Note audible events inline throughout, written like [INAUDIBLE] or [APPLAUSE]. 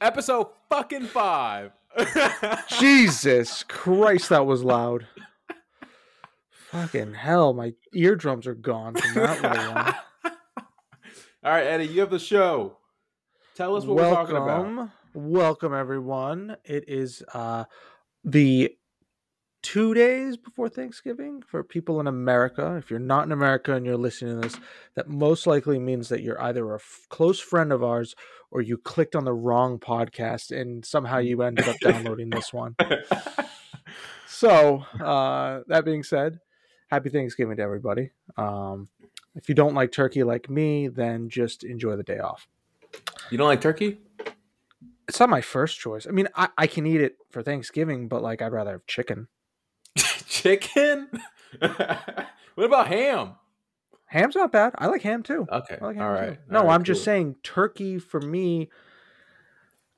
Episode fucking five. [LAUGHS] Jesus Christ, that was loud. Fucking hell, my eardrums are gone from that little one. [LAUGHS] All right, Eddie, you have the show. Tell us what we're talking about. welcome, welcome everyone. It is uh the two days before Thanksgiving for people in America. If you're not in America and you're listening to this, that most likely means that you're either a f- close friend of ours or you clicked on the wrong podcast and somehow you ended up downloading this one. So, uh, that being said, happy Thanksgiving to everybody. Um, if you don't like turkey like me, then just enjoy the day off. you don't like turkey? It's not my first choice. I mean, I, I can eat it for Thanksgiving, but like I'd rather have chicken. Chicken? [LAUGHS] what about ham? Ham's not bad. I like ham too. Okay. Like ham All too. No, All right, I'm just saying turkey for me,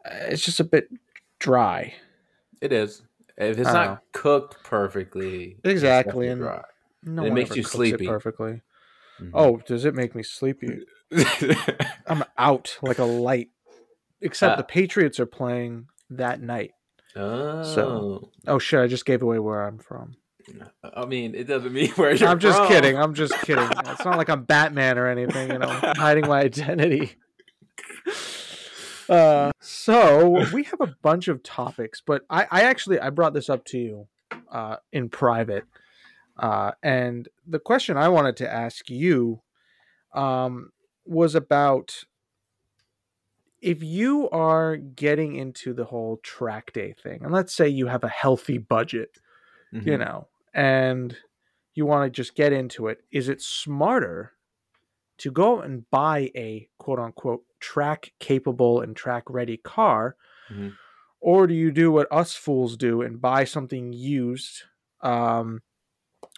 uh, it's just a bit dry. It is. If it's not know. cooked perfectly, Exactly, and- dry. No It one makes you sleepy. perfectly. Mhm. Oh, does it make me sleepy? [LAUGHS] I'm out like a light. Except the Patriots are playing that night. oh. So, Oh shit! I just gave away where I'm from. I mean, it doesn't mean [LAUGHS] where you're I'm just from. kidding. I'm just kidding. It's not like I'm Batman or anything. You know, [LAUGHS] hiding my identity. Uh, so we have a bunch of topics, but I, I actually I brought this up to you uh, in private, uh, and the question I wanted to ask you um, was about if you are getting into the whole track day thing, and let's say you have a healthy budget, Mhm. you know, and you want to just get into it, is it smarter to go and buy a quote unquote track capable and track ready car? Mhm. Or do you do what us fools do and buy something used um,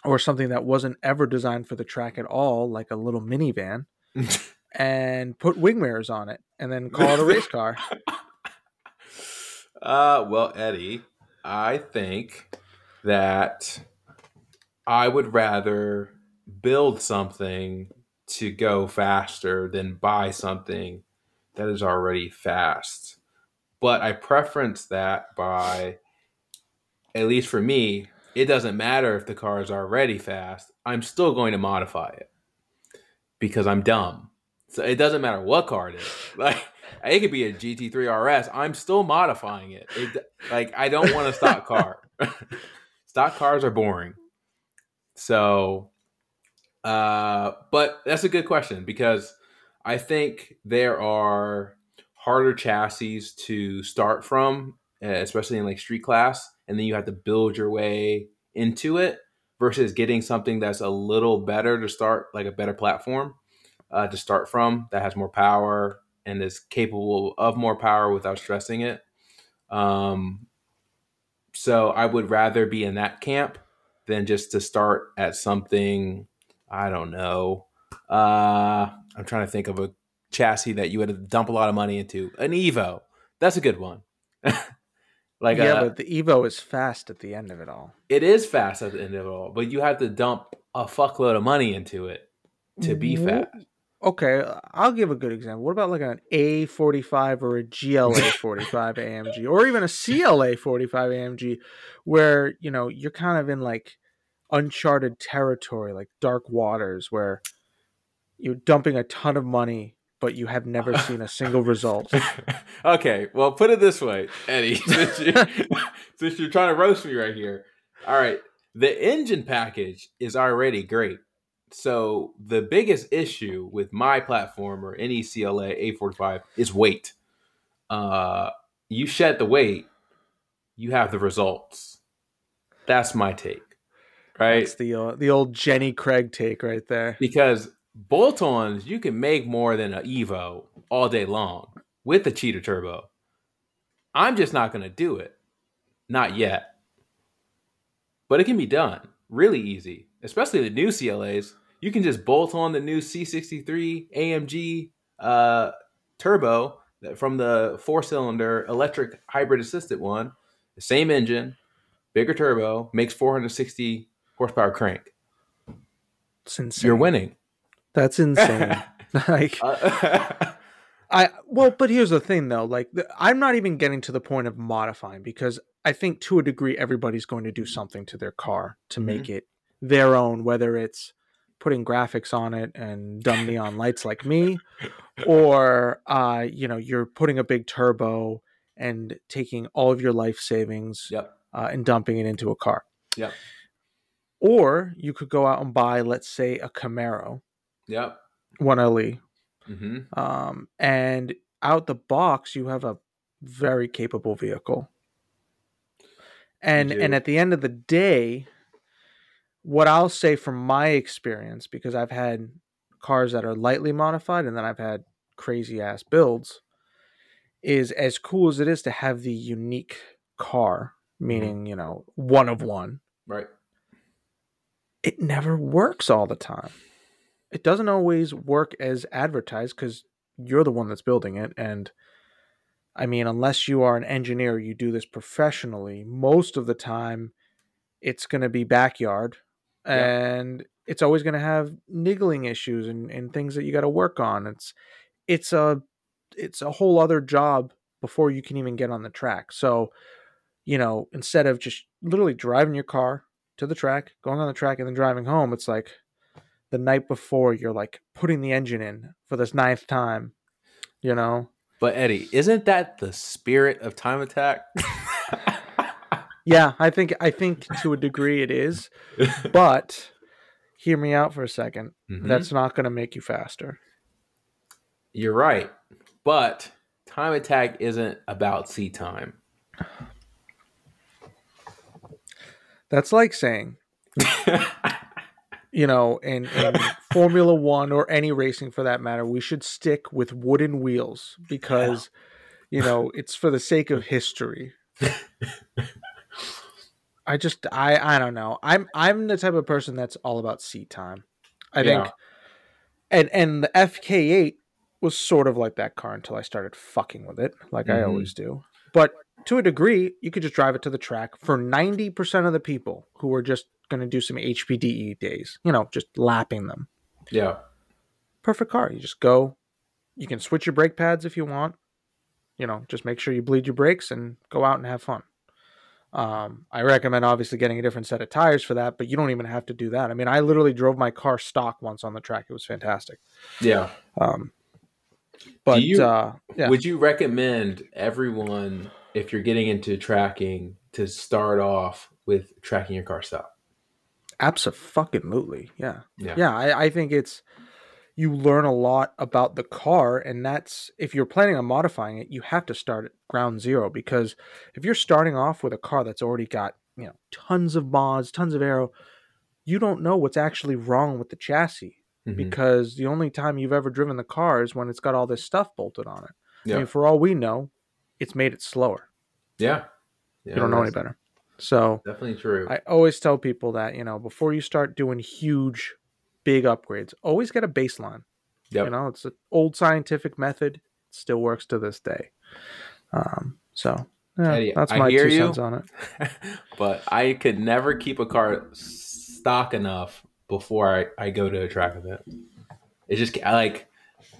or something that wasn't ever designed for the track at all, like a little minivan, [LAUGHS] and put wing mirrors on it and then call it a race car? [LAUGHS] Uh, well, Eddie, I think that I would rather build something to go faster than buy something that is already fast. But I preference that by, at least for me, it doesn't matter if the car is already fast. I'm still going to modify it because I'm dumb. So it doesn't matter what car it is. [LAUGHS] Like it could be a GT3 RS. I'm still modifying it. it like I don't want a stock car. [LAUGHS] stock cars are boring. So, uh, but that's a good question because I think there are harder chassis to start from, especially in like street class, and then you have to build your way into it versus getting something that's a little better to start, like a better platform uh, to start from that has more power and is capable of more power without stressing it. Um, so I would rather be in that camp than just to start at something. I don't know. Uh, I'm trying to think of a chassis that you had to dump a lot of money into. An Evo. That's a good one. [LAUGHS] like yeah, uh, but the Evo is fast at the end of it all. it is fast at the end of it all, but you have to dump a fuckload of money into it to be fast. Okay, I'll give a good example. What about like an A45 or a GLA [LAUGHS] 45 AMG or even a CLA 45 AMG where, you know, you're kind of in like uncharted territory, like dark waters where you're dumping a ton of money but you have never [LAUGHS] seen a single result. [LAUGHS] okay, well, put it this way, Eddie, since, you, since you're trying to roast me right here. All right, the engine package is already great. So the biggest issue with my platform or any CLA A45 is weight. Uh, you shed the weight, you have the results. That's my take, right? That's the uh, the old Jenny Craig take right there. because bolt-ons you can make more than an evo all day long with the cheetah turbo i'm just not going to do it not yet but it can be done really easy especially the new clas you can just bolt on the new c63 amg uh, turbo from the four cylinder electric hybrid assisted one the same engine bigger turbo makes 460 horsepower crank It's insane. you're winning That's insane. [LAUGHS] like Uh, [LAUGHS] I well, but here's the thing though. Like, I'm not even getting to the point of modifying because I think to a degree everybody's going to do something to their car to Mhm. make it their own, whether it's putting graphics on it and dumb [LAUGHS] neon lights like me, or uh, you know, you're putting a big turbo and taking all of your life savings Yep. uh, and dumping it into a car. Yep. Or you could go out and buy, let's say, a Camaro, Yep. one LE, hmm um, and out the box you have a very capable vehicle. And and at the end of the day, what I'll say from my experience, because I've had cars that are lightly modified and then I've had crazy ass builds, is as cool as it is to have the unique car, mm-hmm. meaning, you know, one of one, Right. it never works all the time. It doesn't always work as advertised because you're the one that's building it. And I mean, unless you are an engineer, you do this professionally, most of the time it's going to be backyard Yeah. and it's always going to have niggling issues and, and things that you got to work on. It's, it's a, it's a whole other job before you can even get on the track. So, you know, instead of just literally driving your car to the track, going on the track, and then driving home, it's like the night before you're like putting the engine in for this ninth time, you know? But Eddie, isn't that the spirit of time attack? [LAUGHS] Yeah, I think I think to a degree it is, [LAUGHS] but hear me out for a 2nd Mhm. That's not going to make you faster. You're right. But time attack isn't about seat time. That's like saying, [LAUGHS] you know, in, in Formula One or any racing for that matter, we should stick with wooden wheels because, you know, it's for the sake of history. [LAUGHS] I just I I don't know. I'm I'm the type of person that's all about seat time. I think and and the FK8 was sort of like that car until I started fucking with it, like I Mhm. always do. But to a degree, you could just drive it to the track for 90% of the people who are just going to do some HPDE days, you know, just lapping them. yeah. Perfect car. You just go. You can switch your brake pads if you want. You know, just make sure you bleed your brakes and go out and have fun. Um, I recommend obviously getting a different set of tires for that, but you don't even have to do that. I mean, I literally drove my car stock once on the track. It was fantastic. Yeah. Um, but you- uh, yeah, Would you recommend everyone, if you're getting into tracking, to start off with tracking your car stop? absolutely, yeah, Yeah. yeah. I, I think it's you learn a lot about the car, and that's if you're planning on modifying it, you have to start at ground zero because if you're starting off with a car that's already got you know tons of mods, tons of aero, you don't know what's actually wrong with the chassis Mhm. because the only time you've ever driven the car is when it's got all this stuff bolted on it. Yeah. I mean, for all we know, it's made it slower. yeah. Yeah. you don't know any better. So Definitely true. I always tell people that, you know, before you start doing huge, big upgrades, always get a baseline. yep. You know, it's an old scientific method. It still works to this day. Um, so yeah, that's I my two you. cents on it. [LAUGHS] but I could never keep a car stock enough before I, I go to a track event. It just I like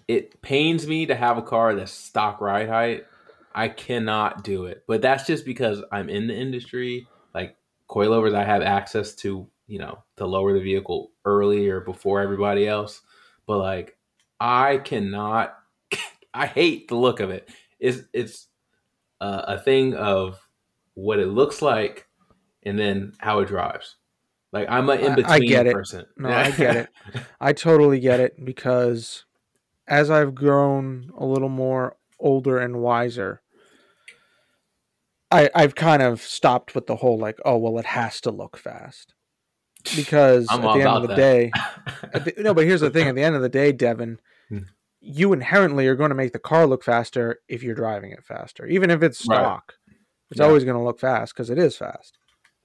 it pains me to have a car that's stock ride height. I cannot do it, but that's just because I'm in the industry. Like coilovers, I have access to you know to lower the vehicle early or before everybody else. But like I cannot. [LAUGHS] I hate the look of it. It's it's uh, a thing of what it looks like and then how it drives. Like I'm an in between person. No, I get it. I totally get it because as I've grown a little more older and wiser, I, I've kind of stopped with the whole like, oh well, it has to look fast because I'm at the end of the that. day, the, no. But here's the thing: [LAUGHS] at the end of the day, Devin, Hmm. you inherently are going to make the car look faster if you're driving it faster, even if it's Right. stock. It's Yeah. always going to look fast because it is fast.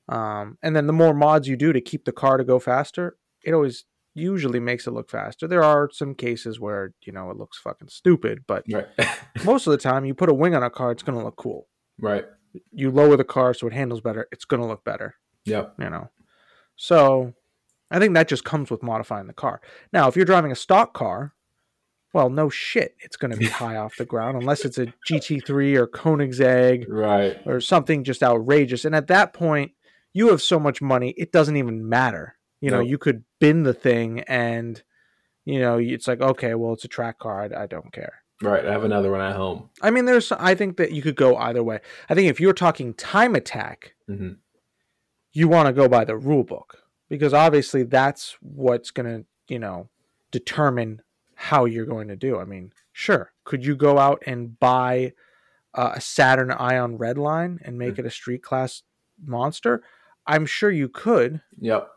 Um, and then the more mods you do to keep the car to go faster, it always usually makes it look faster. There are some cases where you know it looks fucking stupid, but right. [LAUGHS] most of the time, you put a wing on a car, it's going to look cool. right. You lower the car so it handles better, it's going to look better. Yep. You know, so I think that just comes with modifying the car. Now, if you're driving a stock car, Well, no shit, it's going to be high off the ground unless it's a GT3 or Koenigsegg Right. or something just outrageous. And at that point, you have so much money, it doesn't even matter. You know, you could bin the thing and, you know, it's like, okay, well, it's a track car. I, I don't care. Right. I have another one at home. I mean, there's, I think that you could go either way. I think if you're talking time attack, Mhm. You want to go by the rule book because obviously that's what's going to, you know, determine how you're going to do. I mean, sure, could you go out and buy uh, a Saturn Ion Red Line and make it a street class monster? I'm sure you could, Yep.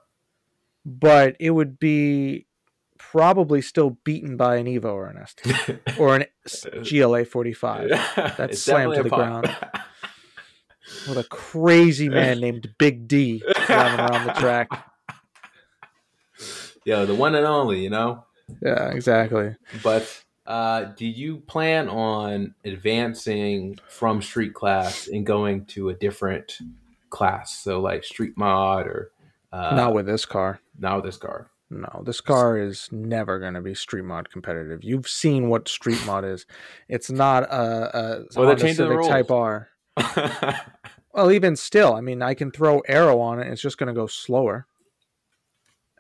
but it would be probably still beaten by an Evo or an ST [LAUGHS] or an GLA 45 That's slammed to the ground. [LAUGHS] with a crazy [LAUGHS] man named Big D driving around the track. [LAUGHS] Yo, the one and only, you know? Yeah, exactly. But uh, do you plan on advancing from street class and going to a different class? So like street mod or uh, Not with this car. not with this car. No, this car is never going to be street mod competitive. You've seen what street mod is. It's not a, a Well, Honda Civic. Type R. [LAUGHS] Well, even still, I mean, I can throw aero on it. It's just going to go slower.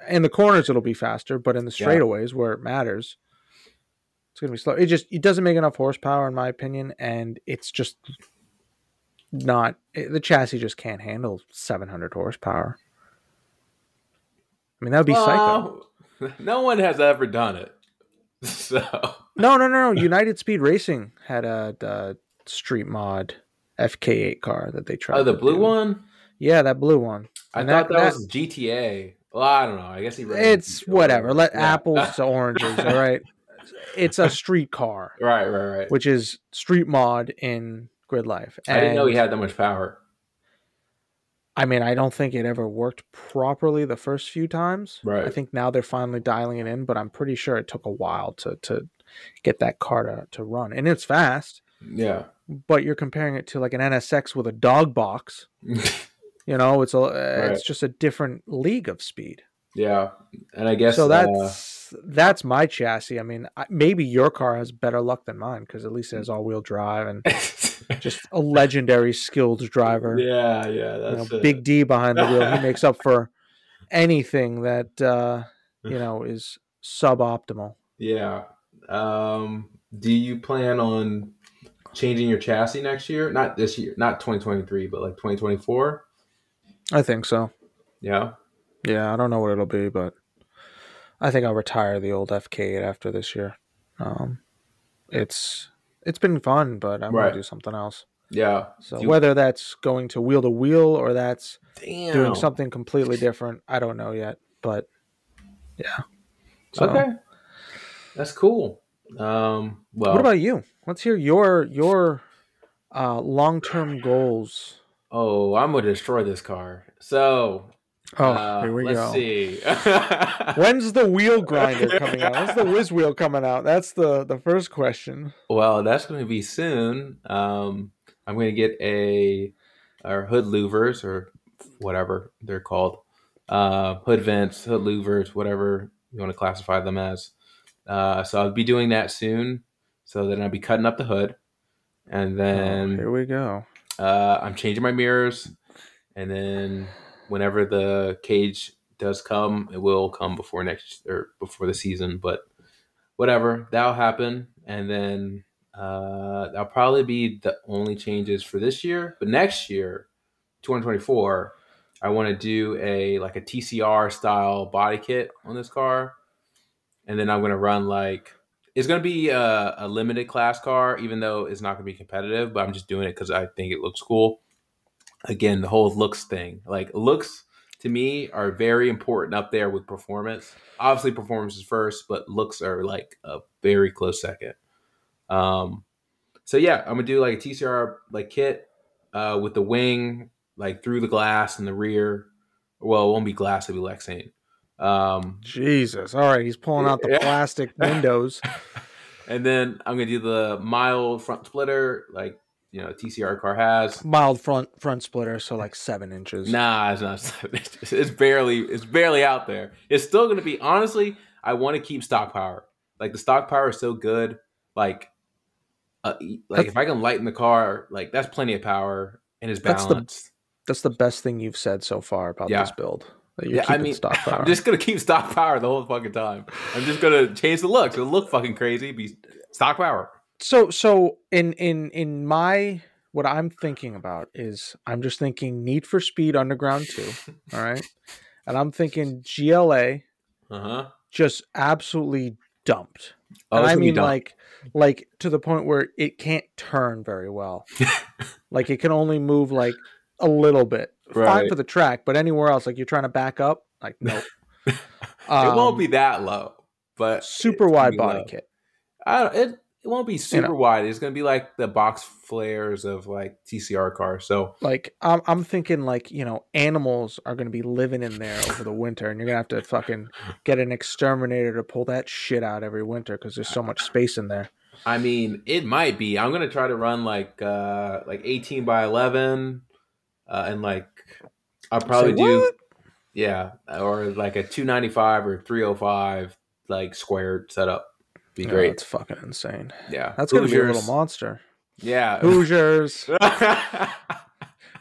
In the corners, it'll be faster, but in the Yeah. straightaways where it matters, it's going to be slow. It just it doesn't make enough horsepower, in my opinion, and it's just not it, the chassis just can't handle 700 horsepower. I mean, that would be psycho. Well, [LAUGHS] No one has ever done it. [LAUGHS] So No, no, no, no. United Speed Racing had a, a street mod FK8 car that they tried. oh, the blue do. one. Yeah, that blue one. I And thought that, that- was GTA. Well, I don't know. I guess he. It's whatever. Let Yeah. apples [LAUGHS] to oranges. All right. It's a street car, [LAUGHS] Right, right, right. which is street mod in GridLife. I didn't know he had that much power. I mean, I don't think it ever worked properly the first few times. Right. I think now they're finally dialing it in, but I'm pretty sure it took a while to to get that car to, to run. And it's fast, Yeah. but you're comparing it to like an NSX with a dog box. [LAUGHS] You know, it's a it's just a different league of speed. yeah, and I guess so uh, that's that's my chassis. I mean, maybe your car has better luck than mine because at least it has all wheel drive and [LAUGHS] just a legendary skilled driver. yeah, yeah. You That's know, it. Big D behind the wheel. He [LAUGHS] makes up for anything that uh, you know is suboptimal. Yeah. Um, do you plan on changing your chassis next year? Not this year, not 2023, but like 2024? I think so. Yeah. Yeah, I don't know what it'll be, but I think I'll retire the old FK8 after this year. Um, it's it's been fun, but I'm Right. gonna do something else. Yeah. So you- whether that's going to wheel to wheel or that's Damn. doing something completely different, I don't know yet. But yeah. So, Okay. That's cool. Um, well, What about you? Let's hear your your uh, long term goals. oh, I'm going to destroy this car. So, Oh, uh, here we let's go. see. [LAUGHS] When's the wheel grinder coming out? When's the whiz wheel coming out? That's the the first question. Well, that's going to be soon. Um, I'm going to get a or hood louvers or whatever they're called, uh, hood vents, hood louvers, whatever you want to classify them as. Uh, so I'll be doing that soon. So then I'll be cutting up the hood, and Oh, then here we go. uh, I'm changing my mirrors, and then whenever the cage does come, it will come before next or before the season. But whatever, that'll happen, and then uh, that'll probably be the only changes for this year. But next year, 2024, I want to do a like a TCR style body kit on this car, and then I'm gonna run like it's gonna be a, a limited class car, even though it's not gonna be competitive. But I'm just doing it because I think it looks cool. Again, the whole looks thing, like looks to me are very important up there with performance. Obviously, performance is first, but looks are like a very close second. Um, so yeah, I'm gonna do like a TCR like kit uh, with the wing like through the glass in the rear. Well, it won't be glass; it'll be Lexan. Um, Jesus. All right, he's pulling out the Yeah. plastic [LAUGHS] windows. and then I'm gonna do the mild front splitter, like you know TCR car has. Mild front front splitter, so like seven inches. Nah, it's not. [LAUGHS] seven inches. It's barely. It's barely out there. It's still gonna be. Honestly, I want to keep stock power. Like the stock power is so good. Like, uh, like That's- if I can lighten the car, like that's plenty of power and it's That's the- balanced. That's the best thing you've said so far about Yeah. this build. Yeah, I mean, stock [LAUGHS] power. I'm just gonna keep stock power the whole fucking time. I'm just gonna change the look. It'll look fucking crazy. Be stock power. so so in in in my what I'm thinking about is I'm just thinking Need for Speed Underground 2, all right? [LAUGHS] And I'm thinking GLA Uh huh. just absolutely dumped. Oh, and I mean like like to the point where it can't turn very well. [LAUGHS] like it can only move like a little bit. Fine for the track, but anywhere else like you're trying to back up, like [LAUGHS] nope. it won't Um, be that low, but super wide body low. kit. I don't, it it won't be super know. wide. It's gonna be like the box flares of like TCR cars. So Like I'm, I'm thinking like you know animals are going to be living in there over the winter, and you're gonna have to fucking get an exterminator to pull that shit out every winter because there's so much space in there. I mean, it might be. I'm gonna try to run like uh like 18 by 11, uh, and like I'll probably Say, do "What?" yeah, or like a 295 or 305 like squared setup. Be great. that's fucking insane. yeah, That's gonna be a little monster. Yeah. Hoosiers. [LAUGHS]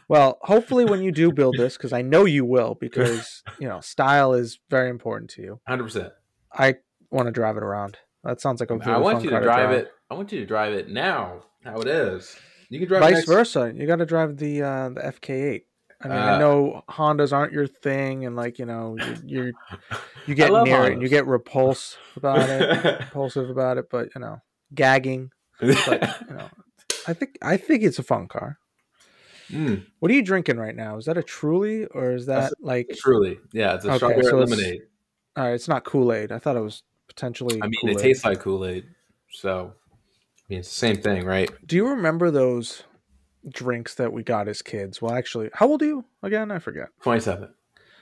Well, hopefully when you do build this, because I know you will, because you know style is very important to you. Hundred percent. I want to drive it around. That sounds like a really I want you car to drive it. I want you to drive it now. How it is. You can drive it Vice next- versa, you got to drive the uh, the FK8. I mean, Uh, I know Hondas aren't your thing, and like you know, [LAUGHS] you you get near it and you get repulsed about it, [LAUGHS] repulsive about it, but you know, gagging. But you know, I think I think it's a fun car. Mm, What are you drinking right now? Is that a Truly or is that That's like? truly, yeah, it's a Okay, strawberry so it's- lemonade. All right, it's not Kool Aid. I thought it was potentially. I mean, Kool-Aid. it tastes like Kool Aid, so I mean, it's the same thing, right? Do you remember those drinks that we got as kids? Well, actually, how old are you again? I forget. Twenty-seven.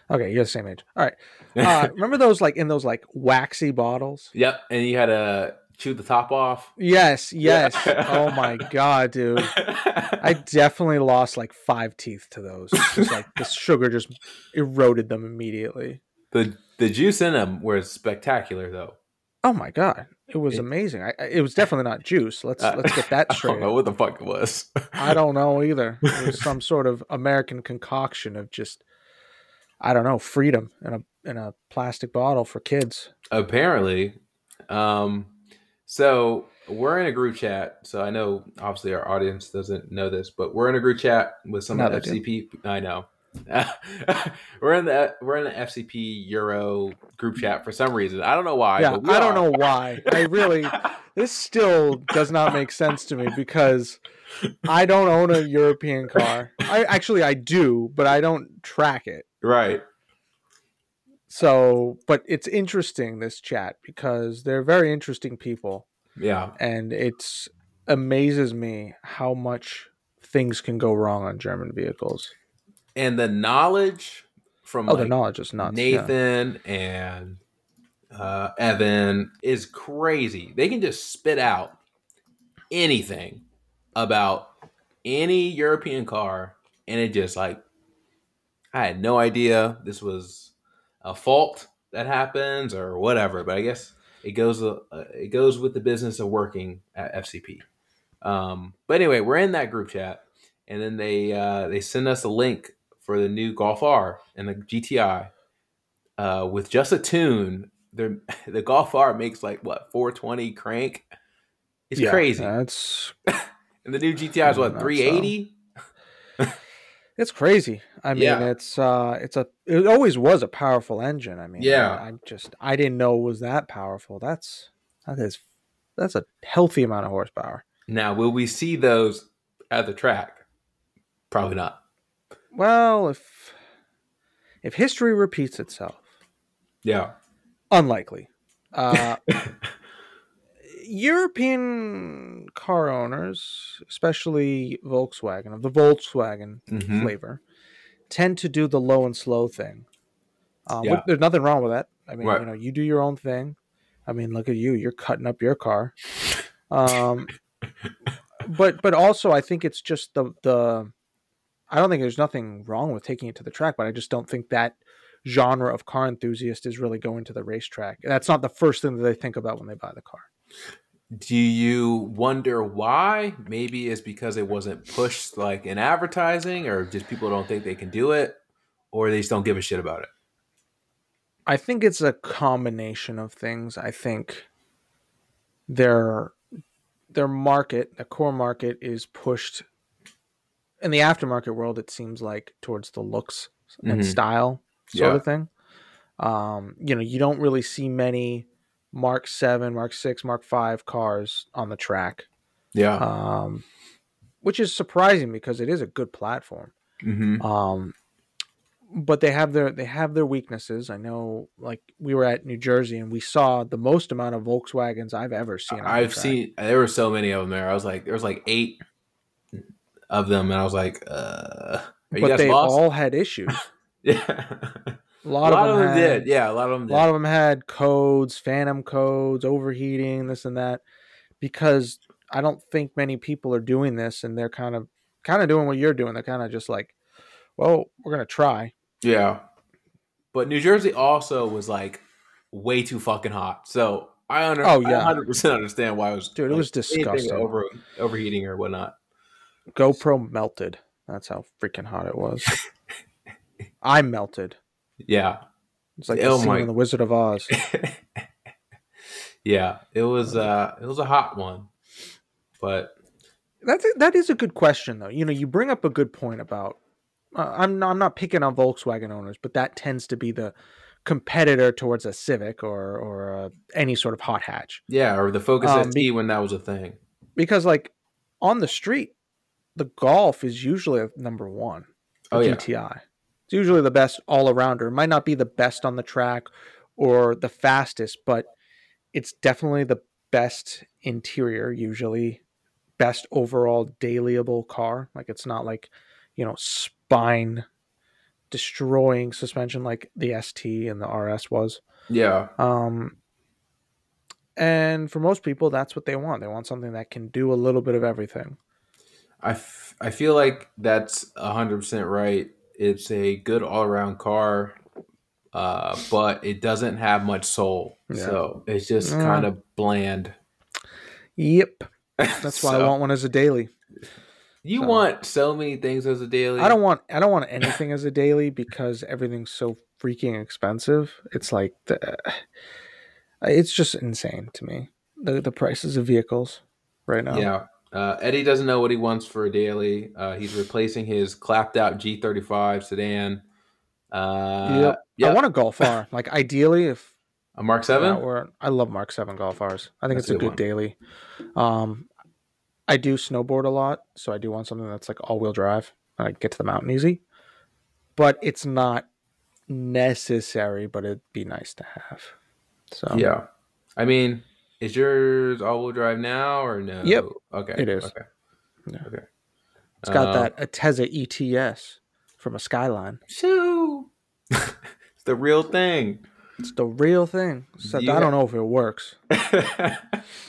Okay, you're the same age. All right. [LAUGHS] Uh, remember those like in those like waxy bottles? yep, and you had to chew the top off. Yes, [LAUGHS] yes. Yeah. oh my god, dude. I definitely lost like five teeth to those. Just like the sugar just eroded them immediately. the the juice in them was spectacular, though. Oh my god, it was It- amazing. I, it was definitely not juice. Let's let's get [LAUGHS] that straight. I don't know what the fuck it was. I don't know either. [LAUGHS] It was some sort of American concoction of just I don't know, freedom in a in a plastic bottle for kids. apparently um so we're in a group chat so i know obviously our audience doesn't know this but we're in a group chat with some No, of the they do. fcp i know [LAUGHS] we're in the we're in the fcp euro group chat for some reason i don't know why yeah, I don't are. know why. I really [LAUGHS] this still does not make sense to me because I don't own a European car. I actually I do, but I don't track it. right So, but it's interesting this chat because they're very interesting people yeah and it's amazes me how much things can go wrong on German vehicles. And the knowledge from Oh, like, the knowledge is nuts. yeah. Nathan and uh, Evan is crazy. They can just spit out anything about any European car, and it just like I had no idea this was a fault that happens or whatever. But I guess it goes uh, it goes with the business of working at FCP. Um, but anyway, we're in that group chat, and then they uh, they send us a link for the new Golf R and the GTI uh, with just a tune. They're, [LAUGHS] the Golf R makes like what 420 crank. It's Yeah, crazy, That's [LAUGHS] and the new GTI is what Not so. 380. it's crazy. I mean, Yeah. it's uh, it's a it always was a powerful engine. I mean, Yeah. I, I just I didn't know it was that powerful. That's that is that's a healthy amount of horsepower. Now, will we see those at the track? Probably not. Well, if if history repeats itself, Yeah, unlikely. Uh, [LAUGHS] European car owners, especially Volkswagen of the Volkswagen Mhm. flavor, tend to do the low and slow thing. Um, Yeah. There's nothing wrong with that. I mean, Right. you know, you do your own thing. I mean, look at you. You're cutting up your car. Um, [LAUGHS] but but also, I think it's just the the. I don't think there's nothing wrong with taking it to the track, but I just don't think that genre of car enthusiast is really going to the racetrack. That's not the first thing that they think about when they buy the car. Do you wonder why? Maybe it's because it wasn't pushed like in advertising, or just people don't think they can do it, or they just don't give a shit about it. I think it's a combination of things. I think their their market, the core market, is pushed in the aftermarket world. It seems like towards the looks and Mhm. style sort Yeah. of thing. Um, you know, you don't really see many Mark Seven, Mark Six, Mark Five cars on the track, Yeah. um, which is surprising because it is a good platform. hmm Um, but they have their they have their weaknesses. I know, like we were at New Jersey and we saw the most amount of Volkswagens I've ever seen. I've seen there were so many of them there. I was like, there was like eight of them, and I was like, uh, but they lost? all had issues. [LAUGHS] yeah, A a lot, of them, had, did. Yeah, a lot of them A lot of them had codes, phantom codes, overheating, this and that, because I don't think many people are doing this, and they're kind of kind of doing what you're doing. They're kind of just like, well, we're gonna try. Yeah. But New Jersey also was like way too fucking hot. So I under Oh, yeah. hundred percent understand why it was Dude, it was disgusting. over overheating or whatnot. GoPro melted. That's how freaking hot it was. [LAUGHS] I melted. Yeah. It's like the Oh scene my- in The Wizard of Oz. [LAUGHS] yeah. It was uh it was a hot one. But That's a, that is a good question though. You know, you bring up a good point about. Uh, I'm not, I'm not picking on Volkswagen owners, but that tends to be the competitor towards a Civic or or uh, any sort of hot hatch yeah, or the Focus Um, ST when that was a thing. because like on the street, the Golf is usually a number one. Oh, yeah. GTI. It's usually the best all arounder. It might not be the best on the track or the fastest, but it's definitely the best interior, usually best overall dailyable car. Like it's not like, you know, spine destroying suspension like the ST and the RS was. Yeah. Um and for most people that's what they want. They want something that can do a little bit of everything. I, f- I feel like that's 100% right. It's a good all around car, uh, but it doesn't have much soul. Yeah. So it's just Mm. kind of bland. Yep. [LAUGHS] That's why I want one as a daily. You so. want so many things as a daily. I don't want I don't want anything as a daily because everything's so freaking expensive. It's like the, it's just insane to me. The the prices of vehicles right now. Yeah. Uh, Eddie doesn't know what he wants for a daily. Uh, he's replacing his clapped out G35 sedan. Uh, yeah. I want a Golf R. [LAUGHS] Like ideally if a Mark 7? were I love Mark 7 Golf R's. I think That's it's a good one. daily. Um I do snowboard a lot, so I do want something that's like all-wheel drive. And I get to the mountain easy. But it's not necessary, but it'd be nice to have. So Yeah. I mean, is yours all wheel drive now or no? Yep. Okay. It is. Okay. Yeah. Okay. It's got Um, that ATTESA E-TS from a Skyline. Shoo. [LAUGHS] it's the real thing. It's the real thing. Except You I don't know if it works. [LAUGHS] Do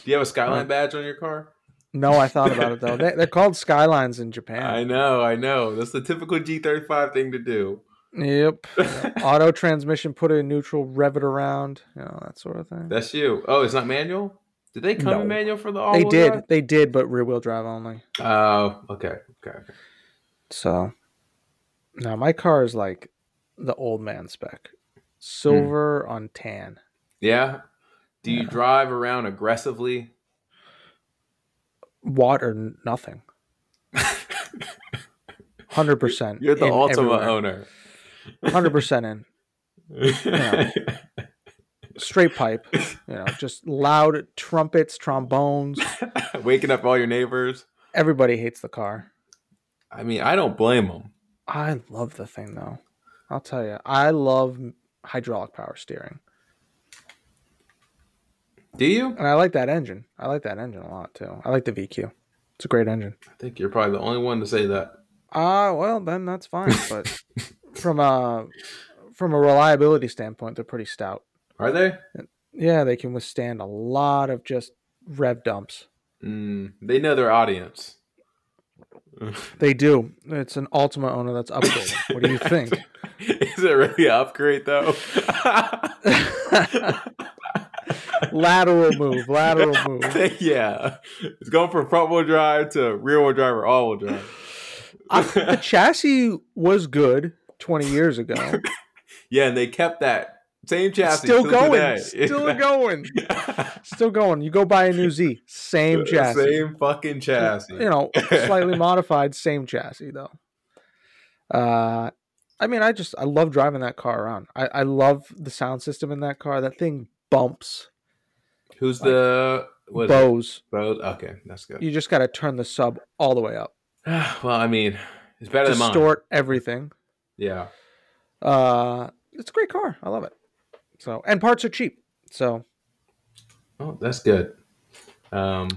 you have a Skyline badge on your car? No, I thought about it though. They, they're called Skylines in Japan. [LAUGHS] I know, I know. That's the typical G35 thing to do. Yep. [LAUGHS] Auto transmission, put it in neutral, rev it around, you know that sort of thing. That's you. Oh, it's not manual? Did they come No. in manual for the all they did, they did, but rear wheel drive only. Oh, okay. Okay. okay. So now my car is like the old man spec, silver on tan. Yeah. Do you Yeah. drive around aggressively? Water, n- nothing. [LAUGHS] Hundred percent. You're the Altima owner. Hundred percent in. [LAUGHS] straight pipe, you know, just loud trumpets, trombones. [LAUGHS] Waking up all your neighbors. Everybody hates the car. I mean, I don't blame them. I love the thing though. I'll tell you, I love hydraulic power steering, Do you? and I like that engine. I like that engine a lot too. I like the VQ. It's a great engine. I think you're probably the only one to say that. Ah, well then that's fine. But [LAUGHS] from a from a reliability standpoint, they're pretty stout. Are they? Yeah, they can withstand a lot of just rev dumps. Mm, they know their audience. [LAUGHS] They do. It's an Altima owner that's upgrading. what do you [LAUGHS] think? Is it really an upgrade though? [LAUGHS] lateral move, lateral move. yeah, it's going from front wheel drive to rear wheel drive or all wheel drive. I, the chassis was good 20 years ago. [LAUGHS] yeah, and they kept that same chassis. Still going, today. still going, [LAUGHS] still going. You go buy a new Z, same chassis. Same fucking chassis. You know, slightly [LAUGHS] modified, same chassis though. Uh, I mean, I just I love driving that car around. I, I love the sound system in that car. That thing bumps. Who's the what? Bose. Bose? Okay, that's good. You just got to turn the sub all the way up. [SIGHS] well, I mean, it's better than mine. Distort everything. Yeah. Uh, it's a great car. I love it. So, and parts are cheap. So, Oh, that's good. Um,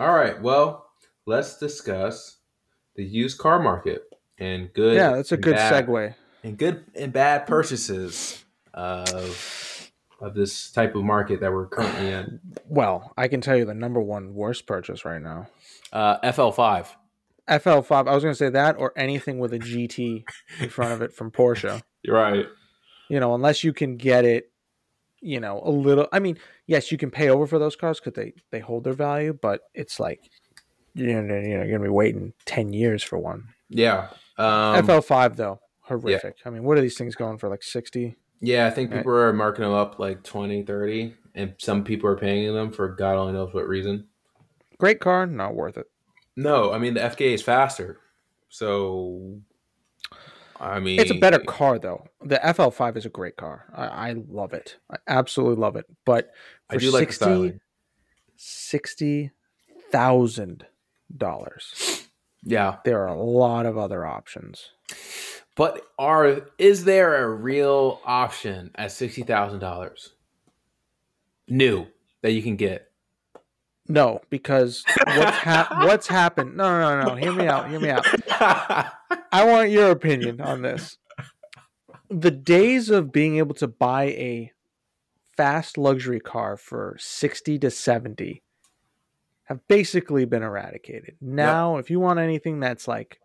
all right. Well, let's discuss the used car market and good. yeah, that's a good bad, segue. And good and bad purchases of of this type of market that we're currently in. Well, I can tell you the number one worst purchase right now. Uh, FL5. FL5. I was going to say that or anything with a GT in front of it from Porsche. [LAUGHS] You're right. You know, unless you can get it, you know, a little. I mean, yes, you can pay over for those cars because they they hold their value, but it's like you know, you you're going to be waiting ten years for one. Yeah. Um, FL5 though, horrific. I mean, what are these things going for? Like sixty? Yeah, I think Right. people are marking them up like 20, 30, and some people are paying them for God only knows what reason. Great car, not worth it. No, I mean the FK is faster. So I mean It's a better car though. The FL5 is a great car. I, I love it. I absolutely love it. But I for do like the 60 styling. sixty thousand dollars. Yeah. There are a lot of other options. But are is there a real option at sixty thousand dollars? New that you can get. No, because what's hap- [LAUGHS] what's happened? No, no, no, no. Hear me out. Hear me out. I want your opinion on this. The days of being able to buy a fast luxury car for 60 to 70 have basically been eradicated. Now, if you want anything that's like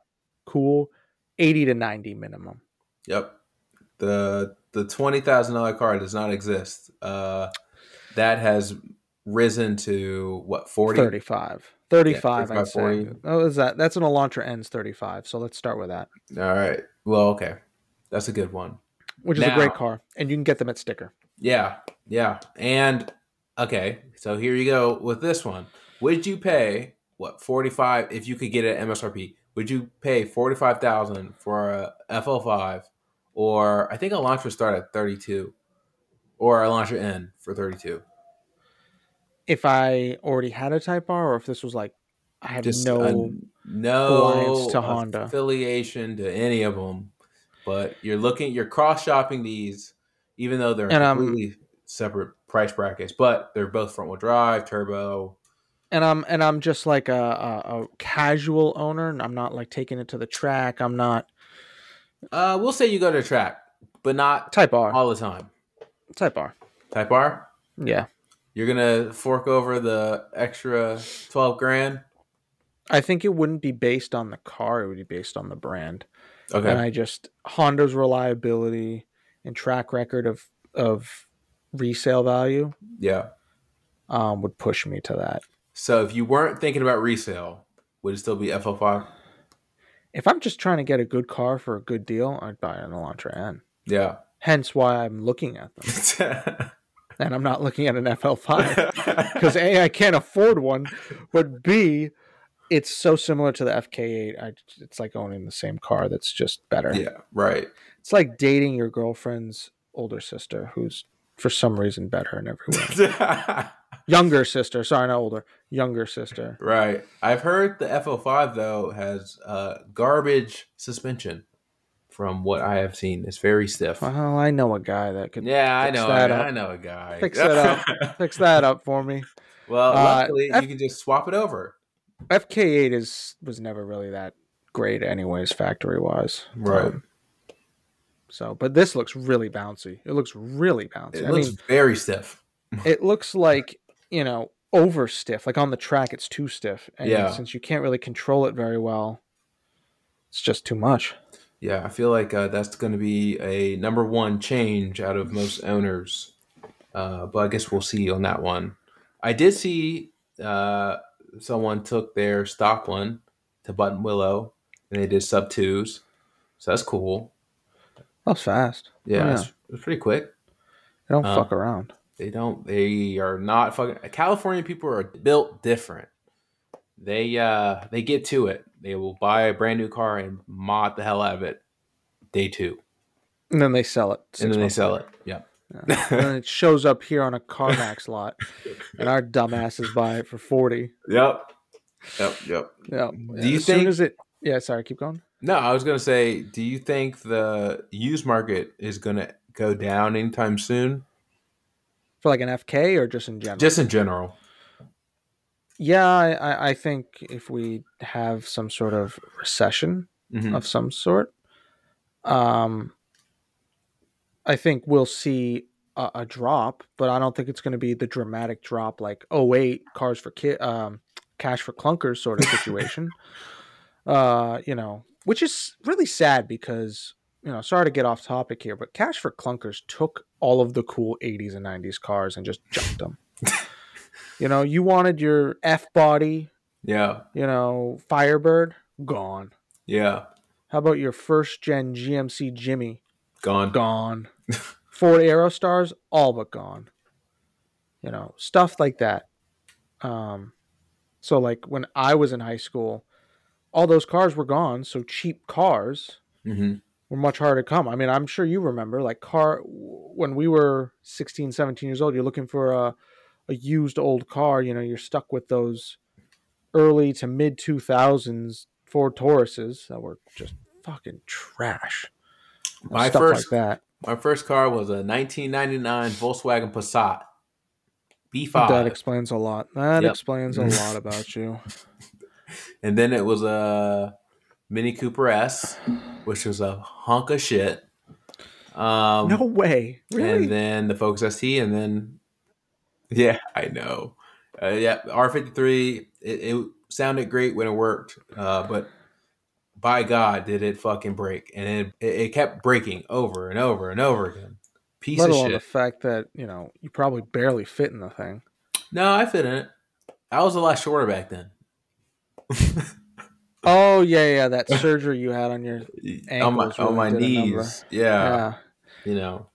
cool, 80 to 90 minimum. Yep. The the twenty thousand dollar car does not exist. Uh that has risen to what 40? 35. 35, 35, I'd say. 40. Oh, is that? That's an Elantra Ns 35. So let's start with that, All right. Well, okay. That's a good one. which is a great car. And you can get them at sticker. Yeah, yeah. And okay, so here you go with this one. Would you pay what forty five if you could get it MSRP? Would you pay forty five thousand for a FL five, or I think Elantra start at thirty two, or Elantra N for thirty two? If I already had a Type R or if this was like, I had Just no. a- no alliance to Honda. affiliation to any of them, but you're looking, you're cross shopping these, even though they're And, um, completely separate price brackets, but they're both front wheel drive, turbo. and I'm and I'm just like a, a, a casual owner. and I'm not like taking it to the track. I'm not Uh, we'll say you go to the track, but not Type R. all the time. Type R. Type R, Yeah, you're gonna fork over the extra twelve grand. I think it wouldn't be based on the car. It would be based on the brand. Okay, And I just Honda's reliability and track record of of resale value yeah. um, would push me to that. So if you weren't thinking about resale, would it still be FL5? If I'm just trying to get a good car for a good deal, I'd buy an Elantra N. Yeah. Hence why I'm looking at them, [LAUGHS] and I'm not looking at an FL5 [LAUGHS] because a I can't afford one, but b it's so similar to the FK8. I, it's like owning the same car that's just better. yeah, right. It's like dating your girlfriend's older sister, who's for some reason better in every way. [LAUGHS] Younger sister, sorry, not older. Younger sister. right. I've heard the FL5 though has uh, garbage suspension. From what I have seen, it's very stiff. Well, I know a guy that could Yeah, I know. that I. I know a guy. Fix that up. [LAUGHS] fix that up for me. well, Uh, F- you can just swap it over. FK8 is was never really that great, anyways, factory wise. Right. so, but this looks really bouncy. It looks really bouncy. It I looks mean, very stiff. it looks like you know over stiff. Like on the track, it's too stiff. And Yeah. since you can't really control it very well, it's just too much. Yeah, I feel like uh, that's going to be a number one change out of most [LAUGHS] owners. Uh, but I guess we'll see on that one. I did see uh, someone took their stock one to Buttonwillow and they did sub twos. So that's cool. That was fast. Yeah, Oh, It's, it was pretty quick. They don't Uh, fuck around. They don't. They are not fucking. California people are built different. They uh they get to it. They will buy a brand new car and mod the hell out of it. Day two, And then they sell it. and then they sell later. it. Yeah. Yeah. and then it shows up here on a CarMax lot, and our dumbasses buy it for forty. Yep. Yep. Yep. Yeah. Do you as soon think- as it? Yeah. Sorry. Keep going. No, I was gonna say, do you think the used market is gonna go down anytime soon? For like an FK or just in general? Just in general. Yeah, I, I- think if we have some sort of recession Mhm. of some sort, um, I think we'll see a, a drop, but I don't think it's going to be the dramatic drop like 08 cars for kid, um, cash for clunkers sort of situation. [LAUGHS] uh, you know, which is really sad because you know, sorry to get off topic here, but Cash for Clunkers took all of the cool 80s and 90s cars and just junked them. [LAUGHS] you know, you wanted your F body, Yeah. you know, Firebird, gone. Yeah. How about your first gen GMC Jimmy? Gone. Gone. [LAUGHS] Ford Aerostars, all but gone. You know, stuff like that. Um, so like when I was in high school, all those cars were gone. So cheap cars hmm were much harder to come. I mean, I'm sure you remember like car when we were 16, 17 years old, you're looking for a, a used old car, you know, you're stuck with those early to mid 2000s Ford Tauruses that were just fucking trash. My Stuff first- like that. My first car was a 1999 Volkswagen Passat B5, That explains a lot. That Yep. explains a lot about you. [LAUGHS] and then it was a Mini Cooper S, which was a hunk of shit. Um, no way. Really? and then the Focus ST, and then yeah, I know. Uh, yeah, R53. It, it sounded great when it worked, uh, but by God, did it fucking break? And it, it, it kept breaking over and over and over again. Piece Let of shit. the fact that, you know, you probably barely fit in the thing. no, I fit in it. I was a lot shorter back then. [LAUGHS] Oh, yeah, yeah. That surgery you had on your. on my Ankles on my did a knees. Yeah, yeah. you know.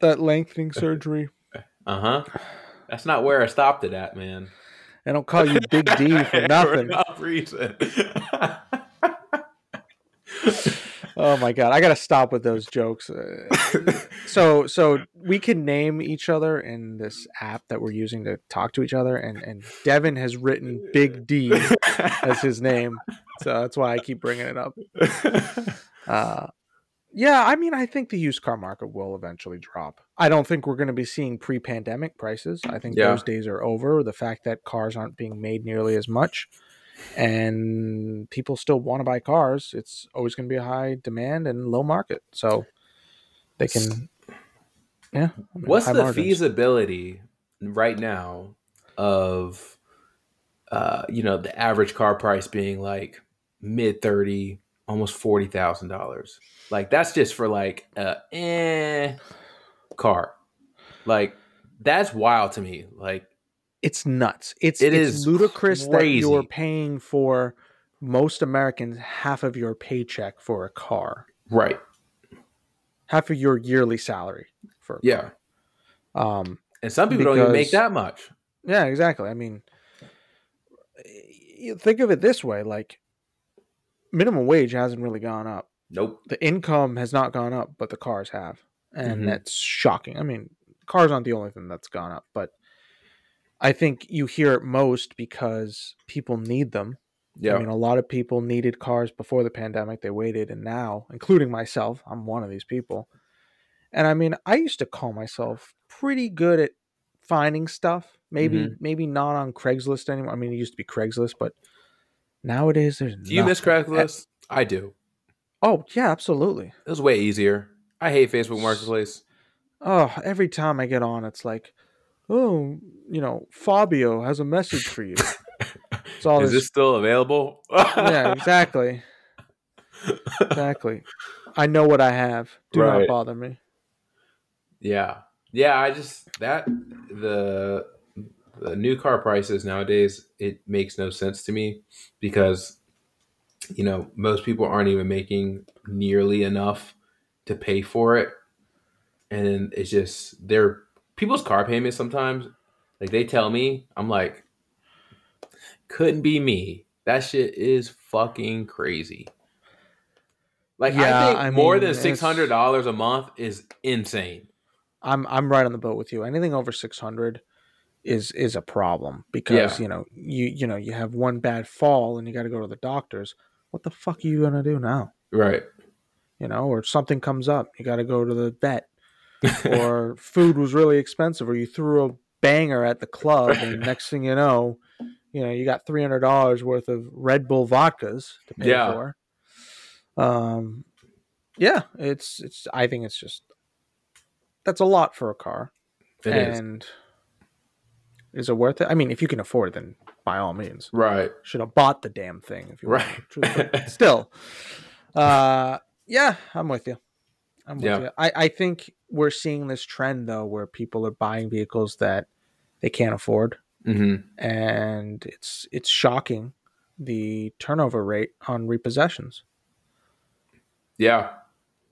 That lengthening surgery. [LAUGHS] Uh huh. That's not where I stopped it at, man. They don't call you Big D [LAUGHS] for nothing. no reason. [LAUGHS] Oh my god, I gotta stop with those jokes. Uh, so, so we can name each other in this app that we're using to talk to each other, and and Devin has written Big D as his name, so that's why I keep bringing it up. [LAUGHS] Uh, yeah, I mean, I think the used car market will eventually drop. I don't think we're going to be seeing pre-pandemic prices. I think Yeah. those days are over. The fact that cars aren't being made nearly as much, and people still want to buy cars, it's always going to be a high demand and low market. So they can, yeah. I mean, What's the margins. feasibility right now of, uh, you know, the average car price being like mid thirty, almost forty thousand dollars? Like that's just for like a eh car. Like that's wild to me. Like It's nuts. It's It it's is ludicrous that you're paying for most Americans half of your paycheck for a car. right, half of your yearly salary for a yeah. car. Um, And some people don't even make that much. yeah, exactly. I mean, think of it this way: like minimum wage hasn't really gone up. Nope. The income has not gone up, but the cars have, and Mhm. that's shocking. I mean, cars aren't the only thing that's gone up, but I think you hear it most because people need them. Yeah. I mean, a lot of people needed cars before the pandemic. They waited, and now, including myself, I'm one of these people. And I mean, I used to call myself pretty good at finding stuff. Maybe, Mm-hmm. maybe not on Craigslist anymore. I mean, it used to be Craigslist, but nowadays there's. Do you miss. Craigslist? I do. Oh yeah, absolutely. It was way easier. I hate Facebook Marketplace. Oh, every time I get on, it's like, oh, you know, Fabio has a message for you. It's all [LAUGHS] Is this this still available? yeah, exactly. exactly. I know what I have. Do Right. not bother me. Yeah. Yeah, I just that the the new car prices nowadays it makes no sense to me because you know, most people aren't even making nearly enough to pay for it. And it's just they're people's car payments sometimes like they tell me, I'm like couldn't be me. That shit is fucking crazy. Like Yeah, I think I more mean, than six hundred dollars a month is insane. I'm I'm right on the boat with you. Anything over 600 is is a problem because Yeah. you know you you know you have one bad fall and you got to go to the doctors. What the fuck are you gonna do now? Right. You know, or something comes up, you got to go to the vet, [LAUGHS] or food was really expensive, or you threw a banger at the club, and [LAUGHS] next thing you know, you know you got three hundred dollars worth of Red Bull vodkas to pay Yeah. for. Um, yeah, it's it's. I think it's just that's a lot for a car. It is. and is it worth it? I mean, if you can afford it, then by all means, Right. should have bought the damn thing if you want. Right. truth, [LAUGHS] Still, uh, yeah, I'm with you. I'm with Yeah. you. I, I think we're seeing this trend though, where people are buying vehicles that they can't afford, hmm and it's it's shocking the turnover rate on repossessions. Yeah.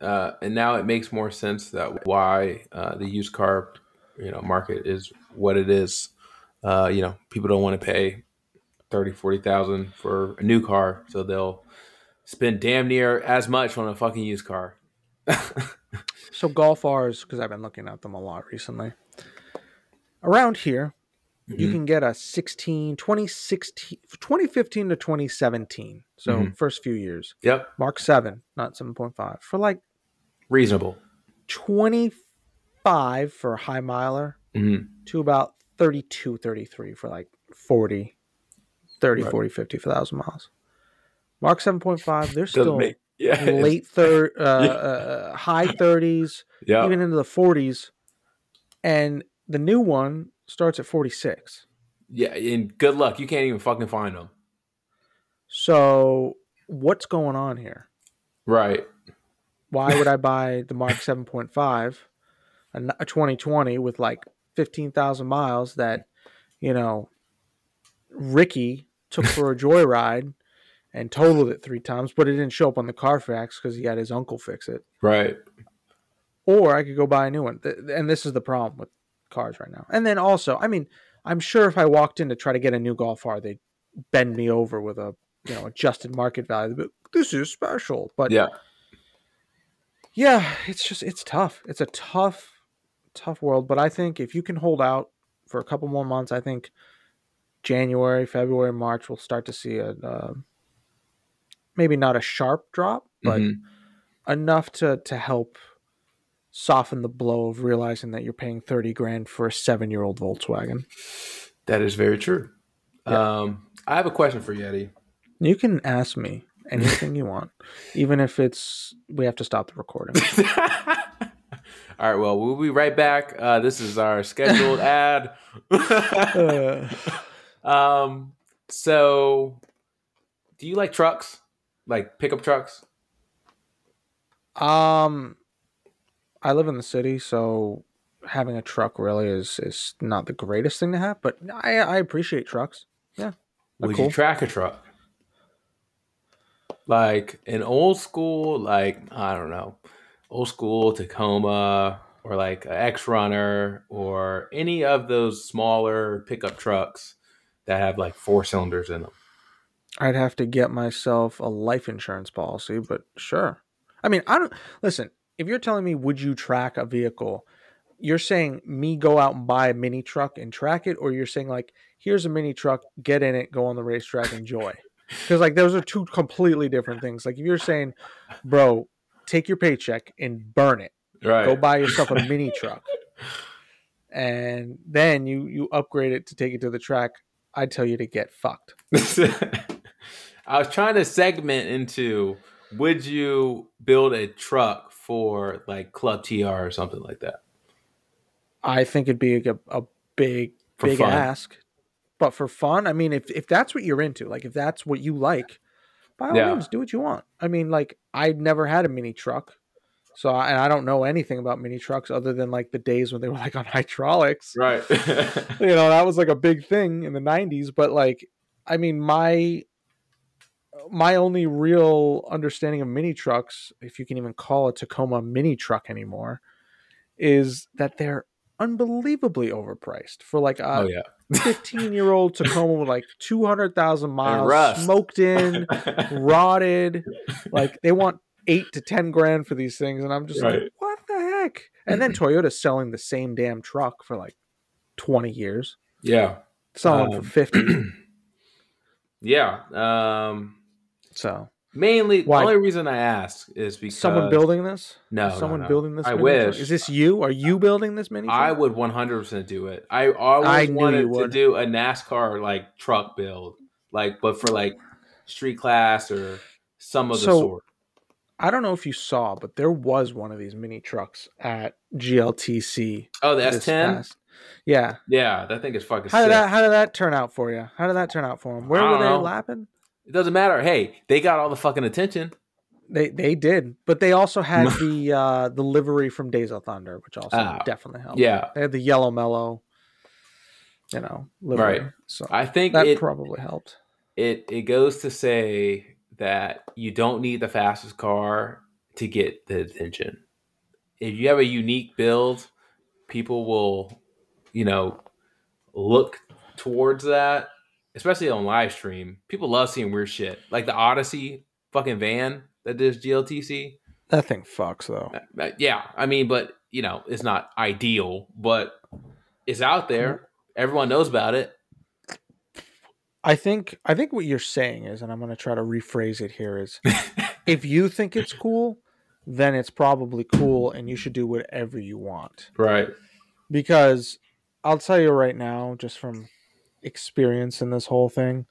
Uh, and now it makes more sense that why uh, the used car, you know, market is what it is. Uh, you know, people don't want to pay 30, 40,000 for a new car, so they'll spend damn near as much on a fucking used car. [LAUGHS] So Golf R's, because I've been looking at them a lot recently. Around here, you Mhm. can get a 16, 2016, 2015 to 2017. So Mhm. first few years. Yep. Mark 7, not 7.5. For like Reasonable. 25 for a high miler hmm to about 32, 33 for like 40, 30, Right. 40, 50 for 1,000 miles. Mark 7.5, they're still make [LAUGHS] yeah. late third, uh, [LAUGHS] Yeah. uh, high 30s. [LAUGHS] Yeah. even into the 40s and the new one starts at 46 yeah. And good luck. You can't even fucking find them. so what's going on here Right. why would i buy the mark 7.5 a n- a 2020 with like 15000 miles that you know ricky took for a [LAUGHS] joyride and totaled it three times but it didn't show up on the carfax because he had his uncle fix it Right. or I could go buy a new one. And this is the problem with cars right now. And then also, I mean, I'm sure if I walked in to try to get a new Golf R, they'd bend me over with a you know adjusted market value. But this is special. But Yeah. yeah, it's just it's tough. It's a tough, tough world. But I think if you can hold out for a couple more months, I think January, February, March, we'll start to see a uh, maybe not a sharp drop, but Mhm. enough to to help soften the blow of realizing that you're paying 30 grand for a seven year old Volkswagen. that is very true. Yeah. Um, I have a question for Yeti. You can ask me anything you want, even if it's we have to stop the recording. [LAUGHS] All right, well, we'll be right back. Uh, this is our scheduled [LAUGHS] ad. Uh, um, so, do you like trucks? Like pickup trucks? um, I live in the city, so having a truck really is is not the greatest thing to have. But I I appreciate trucks. Yeah, Would cool. you track a truck? Like an old school, like, I don't know, old school Tacoma or like X Runner or any of those smaller pickup trucks that have like four cylinders in them. I'd have to get myself a life insurance policy, but sure. I mean, I don't listen. If you're telling me, would you track a vehicle? You're saying me go out and buy a mini truck and track it, or you're saying like, here's a mini truck, get in it, go on the racetrack, enjoy. Because like those are two completely different things. Like if you're saying, bro, take your paycheck and burn it, Right. go buy yourself a [LAUGHS] mini truck, and then you you upgrade it to take it to the track. I'd tell you to get fucked. [LAUGHS] I was trying to segment into would you build a truck for like Club TR or something like that? I think it'd be a, a big, For big fun. ask. But for fun, I mean, if if that's what you're into, like if that's what you like, by all Yeah. means, do what you want. I mean, like I never had a mini truck, so I, and I don't know anything about mini trucks other than like the days when they were [LAUGHS] like on hydraulics. Right. [LAUGHS] You know, that was like a big thing in the '90s. But like, I mean, my my only real understanding of mini trucks, if you can even call a Tacoma mini truck anymore, is that they're unbelievably overpriced for like a oh yeah. [LAUGHS] 15 year old Tacoma with like 200,000 miles smoked in, rotted. [LAUGHS] Like they want eight to 10 grand for these things. And I'm just like, what the heck? And then Toyota's selling the same damn truck for like 20 years, yeah. selling Um, for 50. [CLEARS THROAT] Yeah. Um So mainly Why? the only reason I ask is because someone building this? No, Is someone no. building this? I truck? wish. Is this you? Are you building this mini? I would 100% do it. I always I wanted to do a NASCAR like truck build, like but for like street class or some of the So- sort. I don't know if you saw, but there was one of these mini trucks at GLTC. Oh, the S10. Yeah. Yeah, that thing is fucking. How did that how did that turn out for you? How did that turn out for them? Where were don't they know. lapping? It doesn't matter. Hey, they got all the fucking attention. They they did, but they also had [LAUGHS] the uh the livery from Days of Thunder, which also Ah, definitely helped. Yeah, They had the yellow mellow, you know, livery. Right. So I think that it, probably helped. it it goes to say that you don't need the fastest car to get the attention. If you have a unique build, people will, you know, look towards that, especially on live stream. People love seeing weird shit, like the Odyssey fucking van that does GLTC. That thing fucks though. Uh, yeah, I mean, but you know, it's not ideal, but it's out there. Everyone knows about it. I think I think what you're saying is, and I'm going to try to rephrase it here, is [LAUGHS] if you think it's cool, then it's probably cool, and you should do whatever you want. Right. Because I'll tell you right now, just from experience in this whole thing,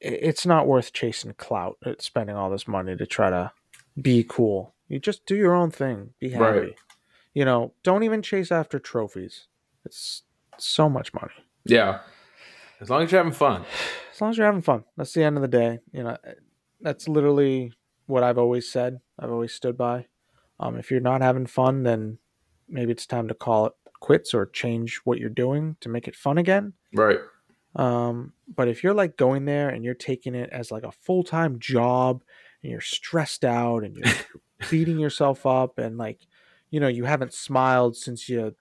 it's not worth chasing clout, uh, spending all this money to try to be cool. You just do your own thing, be happy. Right. You know, don't even chase after trophies. It's so much money. Yeah. As long as you're having fun. as long as you're having fun that's the end of the day you know that's literally what i've always said i've always stood by um, if you're not having fun then maybe it's time to call it quits or change what you're doing to make it fun again Right. um, but if you're like going there and you're taking it as like a full-time job and you're stressed out and [LAUGHS] you're beating yourself up and like you know you haven't smiled since you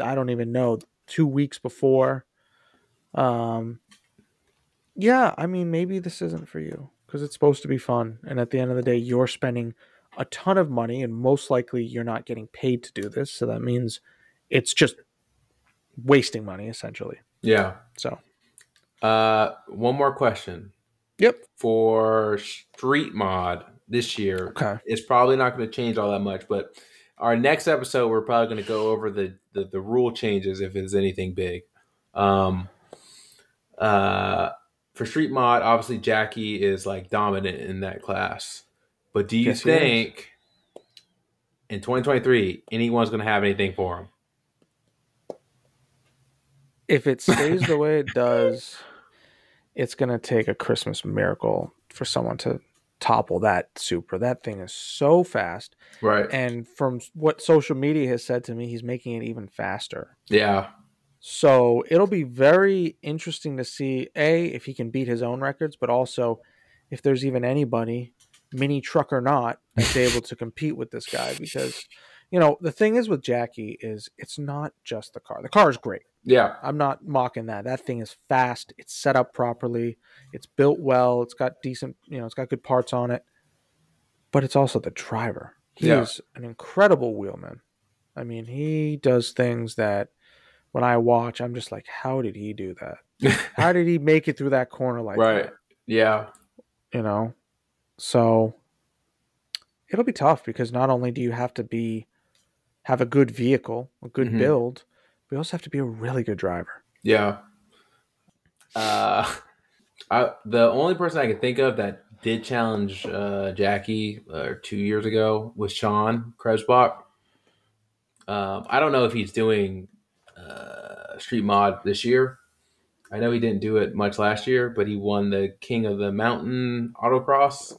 i don't even know two weeks before um yeah i mean maybe this isn't for you because it's supposed to be fun and at the end of the day you're spending a ton of money and most likely you're not getting paid to do this so that means it's just wasting money essentially Yeah. so Uh, one more question yep for Street Mod this year. okay It's probably not going to change all that much, but our next episode we're probably going to go over the, the the rule changes if it's anything big. Um, uh, for Street Mod, obviously Jackie is like dominant in that class. But do you is. think in 2023 anyone's going to have anything for him? If it stays the way it [LAUGHS] does, it's gonna take a Christmas miracle for someone to topple that super. That thing is so fast, Right. and from what social media has said to me, he's making it even faster. Yeah. So it'll be very interesting to see a if he can beat his own records, but also if there's even anybody, mini truck or not, that's able to compete with this guy. Because you know the thing is with Jackie is it's not just the car. The car is great. Yeah. I'm not mocking that. That thing is fast. It's set up properly. It's built well. It's got decent, you know, it's got good parts on it. But it's also the driver. He Yeah. is an incredible wheelman. I mean, he does things that when I watch, I'm just like, how did he do that? [LAUGHS] How did he make it through that corner like Right. that? Yeah. You know? So it'll be tough because not only do you have to be have a good vehicle, a good Mhm. build, We also have to be a really good driver. Yeah. Uh, [LAUGHS] I, the only person I can think of that did challenge uh, Jackie uh, two years ago was Sean Krebsbach. Um, I don't know if he's doing uh, Street Mod this year. I know he didn't do it much last year, but he won the King of the Mountain autocross.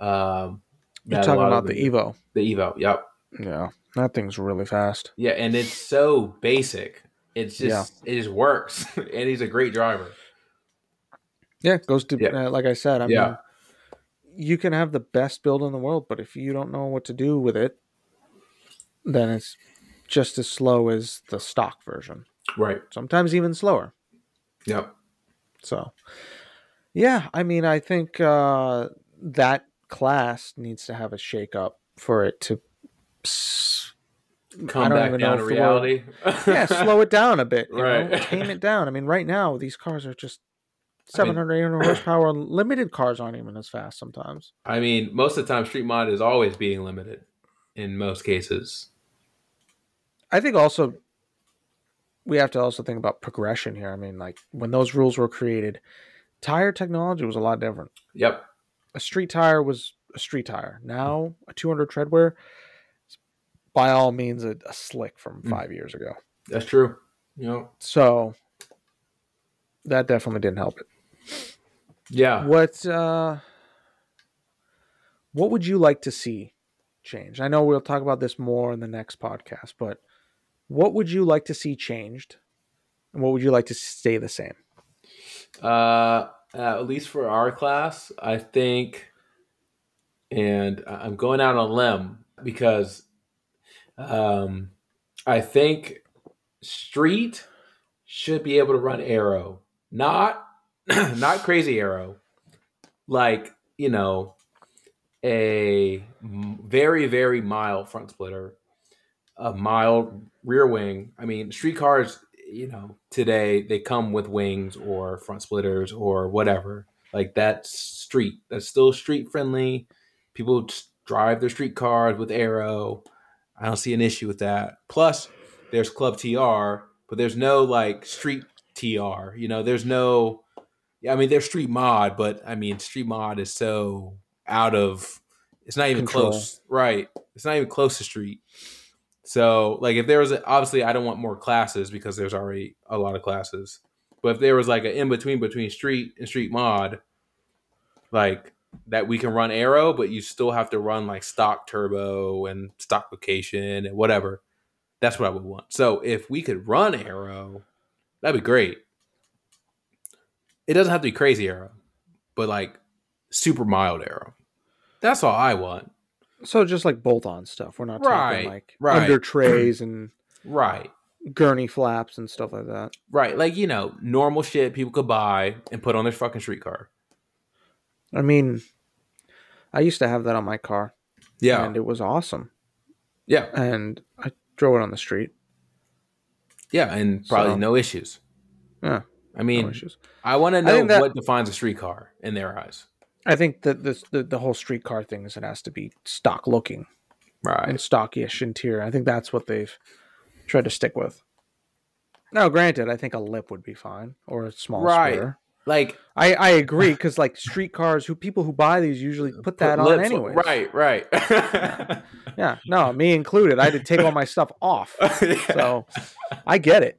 Um, You're talking about of the Evo. the Evo. Yep. Yeah, that thing's really fast. Yeah, and it's so basic. It's just it just works, [LAUGHS] and he's a great driver. Yeah, goes to Yeah. uh, like I said. I Yeah. mean, you can have the best build in the world, but if you don't know what to do with it, then it's just as slow as the stock version. Right. Sometimes even slower. Yep. So, yeah, I mean, I think uh, that class needs to have a shake up for it to. Come back down to if the word- reality. [LAUGHS] yeah, slow it down a bit. You Right. know? [LAUGHS] Tame it down. I mean, right now, these cars are just 700, 800 horsepower. Limited cars aren't even as fast sometimes. I mean, most of the time, Street Mod is always being limited. In most cases. I think also we have to also think about progression here. I mean, like when those rules were created, tire technology was a lot different. Yep. A street tire was a street tire. Now a 200 treadwear, by all means, a, a slick from Mm. five years ago. That's true. You know. So that definitely didn't help it. Yeah. What uh, what would you like to see change? I know we'll talk about this more in the next podcast, but what would you like to see changed, and what would you like to stay the same? Uh, at least for our class, I think, and I'm going out on a limb because, um, I think street should be able to run aero, not [CLEARS THROAT] not crazy aero, like you know, a very very mild front splitter, a mild rear wing. I mean, street cars, you know, today they come with wings or front splitters or whatever. Like that's street. That's still street friendly. People drive their street cars with aero. I don't see an issue with that. Plus, there's Club TR, but there's no like street TR. You know, there's no. Yeah, I mean, there's street mod, but I mean, street mod is so out of. It's not even Control. close, right? It's not even close to street. So, like, if there was a, obviously, I don't want more classes because there's already a lot of classes. But if there was like an in between between street and street mod, like that we can run aero, but you still have to run like stock turbo and stock location and whatever. That's what I would want. So if we could run aero, that'd be great. It doesn't have to be crazy aero, but like super mild aero. That's all I want. So just like bolt-on stuff. We're not Right, talking like right. under trays and [CLEARS THROAT] Right. gurney flaps and stuff like that. Right. Like, you know, normal shit people could buy and put on their fucking streetcar. I mean, I used to have that on my car, Yeah. and it was awesome. yeah. And I drove it on the street. Yeah. And probably So- no issues. Yeah, I mean, no. I want to know that- what defines a streetcar in their eyes. I think that this the, the whole street car thing is it has to be stock looking Right. and stockish interior. I think that's what they've tried to stick with. Now, granted, I think a lip would be fine or a small Right. Like, I, I agree because like street cars, who people who buy these usually put that on anyway. Right. Right. [LAUGHS] Yeah, no, me included. I had to take all my stuff off, [LAUGHS] Yeah. so I get it.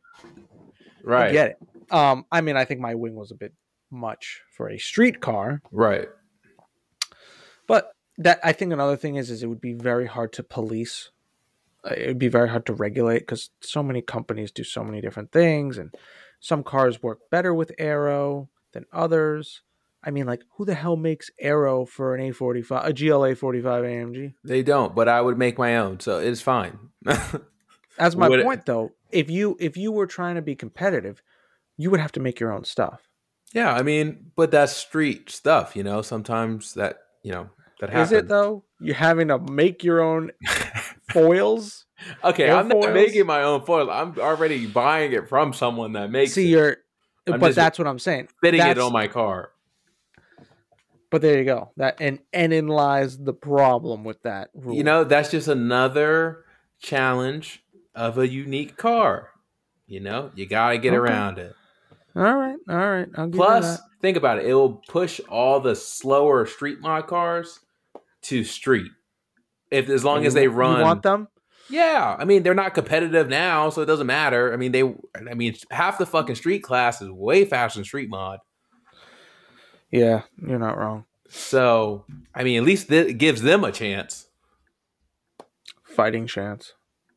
Right, I get it. Um, I mean, I think my wing was a bit much for a street car, Right. but that I think another thing is is it would be very hard to police. Uh, It would be very hard to regulate because so many companies do so many different things, and some cars work better with aero than others. I mean, like, who the hell makes aero for an A45, a GLA 45 AMG? They don't, but I would make my own, so it's fine. [LAUGHS] That's my Would it- point, though. If you if you were trying to be competitive, you would have to make your own stuff. yeah, I mean, but that's street stuff, you know. Sometimes that, you know, that happens. Is it though? You're having to make your own foils. [LAUGHS] Okay, I'm not making my own foil. I'm already buying it from someone that makes See, it, you're, I'm but that's what I'm saying. fitting it on my car. But there you go. That and and in lies the problem with that rule. You know, that's just another challenge of a unique car. You know, you got to get Okay. around it. All right, all right. Plus, think about it. It will push all the slower street mod cars to street. If as long And as you- they you run want them. Yeah, I mean they're not competitive now, so it doesn't matter. I mean they, I mean half the fucking street class is way faster than street mod. Yeah, you're not wrong. So I mean, at least it gives them a chance. Fighting chance.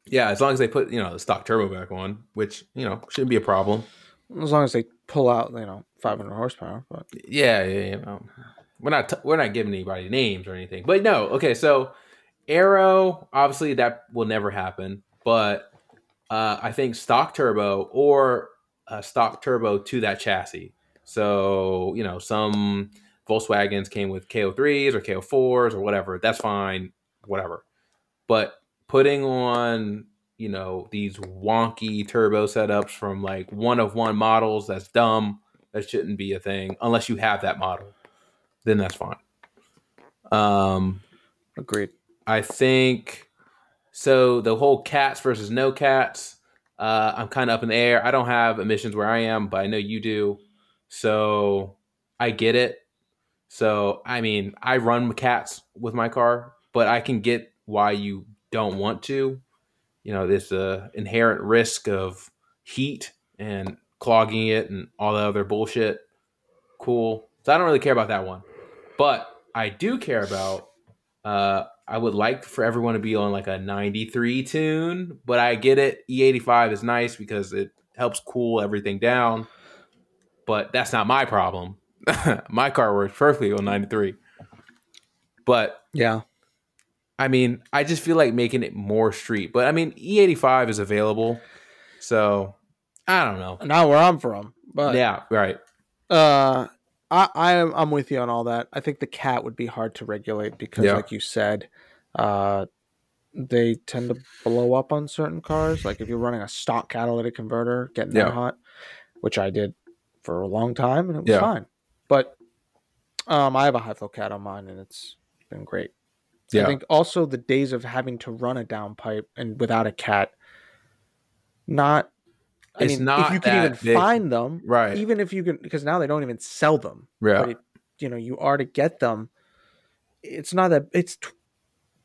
Yeah, as long as they put you know the stock turbo back on, which you know shouldn't be a problem. As long as they pull out, you know, 500 horsepower. But Yeah, yeah, yeah. no. We're not t- we're not giving anybody names or anything, but no. Okay, so Aero, obviously that will never happen, but uh, I think stock turbo or uh, stock turbo to that chassis. So you know, some Volkswagens came with K03s or K04s or whatever. That's fine, whatever. But putting on you know these wonky turbo setups from like one of one models, that's dumb. That shouldn't be a thing unless you have that model. Then that's fine. Um, agreed. I think so. The whole cats versus no cats. Uh, I'm kind of up in the air. I don't have emissions where I am, but I know you do. So I get it. So I mean, I run cats with my car, but I can get why you don't want to. You know, there's a inherent risk of heat and clogging it and all the other bullshit. Cool. So I don't really care about that one, but I do care about. Uh, I would like for everyone to be on like a 93 tune, but I get it. E85 is nice because it helps cool everything down, but that's not my problem. [LAUGHS] my car works perfectly on 93. But Yeah. I mean, I just feel like making it more street. But I mean, E85 is available. So I don't know. Not where I'm from, but yeah, right. Uh, I I'm I'm with you on all that. I think the cat would be hard to regulate because, Yeah. like you said, uh, they tend to blow up on certain cars. Like if you're running a stock catalytic converter, getting Yeah. that hot, which I did for a long time, and it was Yeah. fine. But um, I have a high flow cat on mine, and it's been great. Yeah. I think also the days of having to run a downpipe and without a cat, not. I It's mean, not if you can even big. find them, Right. even if you can, because now they don't even sell them. Yeah. It, you know, you are to get them. It's not that it's tw-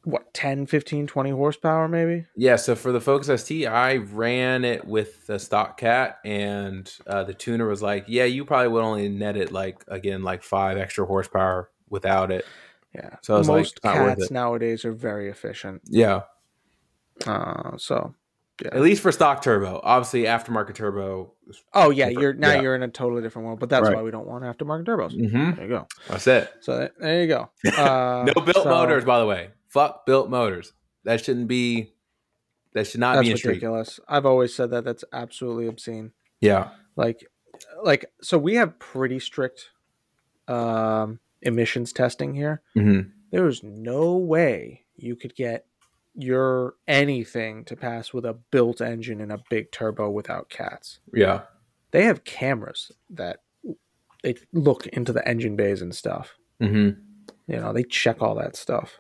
what 10, 15, 20 horsepower maybe. Yeah, so for the Focus ST, I ran it with the stock cat, and uh, the tuner was like, "Yeah, you probably would only net it like again like five extra horsepower without it." Yeah. So like, most not cats nowadays are very efficient. Yeah, Uh, so at least for stock turbo. Obviously, aftermarket turbo. oh yeah, Different- you're now yeah. you're in a totally different world. But that's Right. why we don't want aftermarket turbos. Mm-hmm. There you go. That's it. So that, there you go. [LAUGHS] Uh, no built so motors, by the way. Fuck built motors. That shouldn't be. That should not That's be in street. ridiculous. I've always said that. That's absolutely obscene. Yeah. like like so we have pretty strict um emissions testing here Mm-hmm. there's no way you could get your anything to pass with a built engine and a big turbo without cats Yeah. they have cameras that they look into the engine bays and stuff Mm-hmm. you know they check all that stuff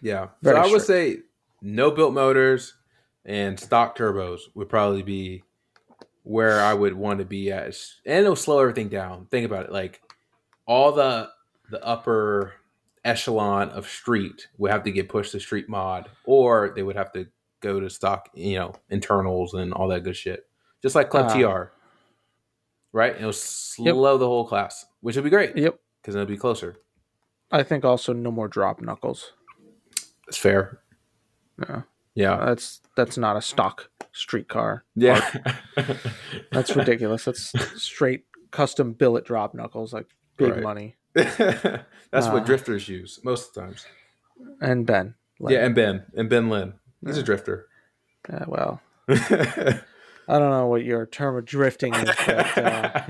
Yeah. Very so I would say no built motors and stock turbos would probably be where I would want to be at. And it'll slow everything down. Think about it. Like all the the upper echelon of street would have to get pushed to street mod, or they would have to go to stock, you know, internals and all that good shit. Just like Club Ah. TR. Right? It'll slow the whole class, which would be great yep because it'll be closer. i think also no more drop knuckles It's fair. yeah Yeah. that's that's not a stock street car Yeah. [LAUGHS] That's ridiculous. That's straight custom billet drop knuckles, like big Right. money. [LAUGHS] That's Uh, what drifters use most of the times. And Ben. Yeah, and Ben and Ben Lynn. He's a drifter. uh, well, [LAUGHS] I don't know what your term of drifting is, but uh,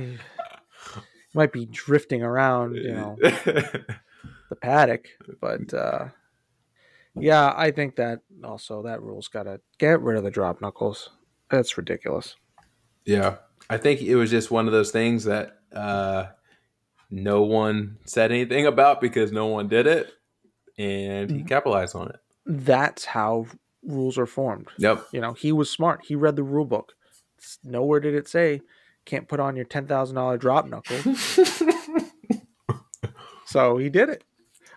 [LAUGHS] might be drifting around, you know, the paddock. But uh, yeah, I think that also that rule's got to get rid of the drop knuckles. That's ridiculous. yeah, I think it was just one of those things that uh, no one said anything about because no one did it, and he capitalized on it. That's how rules are formed. Yep. You know, he was smart. He read the rule book. Nowhere did it say can't put on your ten thousand dollar drop knuckle. [LAUGHS] so he did it.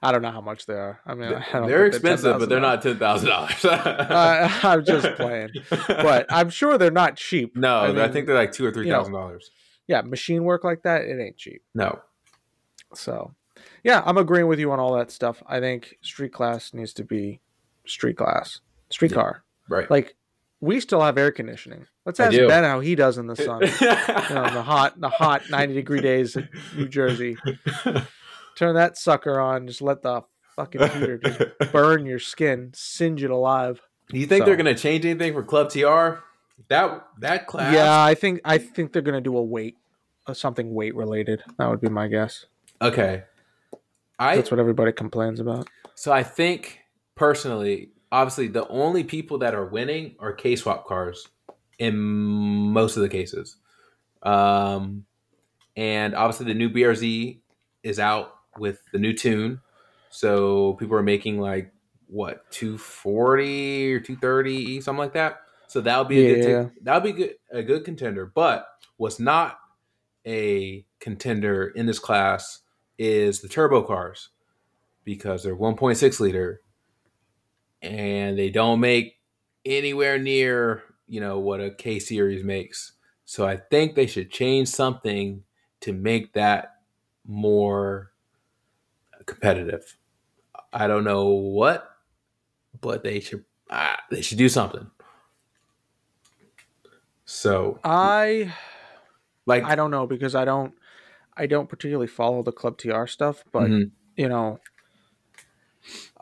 I don't know how much they are. I mean, I don't they're expensive, but they're not ten thousand dollars. Uh, [LAUGHS] I'm just playing, but [LAUGHS] I'm sure they're not cheap. no, I, mean, think they're like two or three thousand dollars. yeah, machine work like that, it ain't cheap. No, So, yeah, I'm agreeing with you on all that stuff. I think street class needs to be street class, street Yeah. car. right. Like, we still have air conditioning. Let's ask. Ben how he does in the sun. [LAUGHS] you know, in the hot, the hot 90 degree days in New Jersey. [LAUGHS] Turn that sucker on. Just let the fucking heater just burn your skin, singe it alive. Do you think So- they're gonna change anything for Club TR? That that class. Yeah, I think I think they're gonna do a weight, uh, something weight related. That would be my guess. Okay. I That's what everybody complains about. so I think personally, obviously, the only people that are winning are K swap cars in most of the cases. Um, and obviously, the new BRZ is out with the new tune, so people are making like what two forty or two thirty, something like that. So that would be a Yeah. good that would be good a good contender. But what's not a contender in this class is the turbo cars because they're 1.6 liter and they don't make anywhere near you know what a K series makes. So I think they should change something to make that more competitive. I don't know what, but they should ah, they should do something. So I like I don't know because I don't I don't particularly follow the Club TR stuff, but mhm, you know,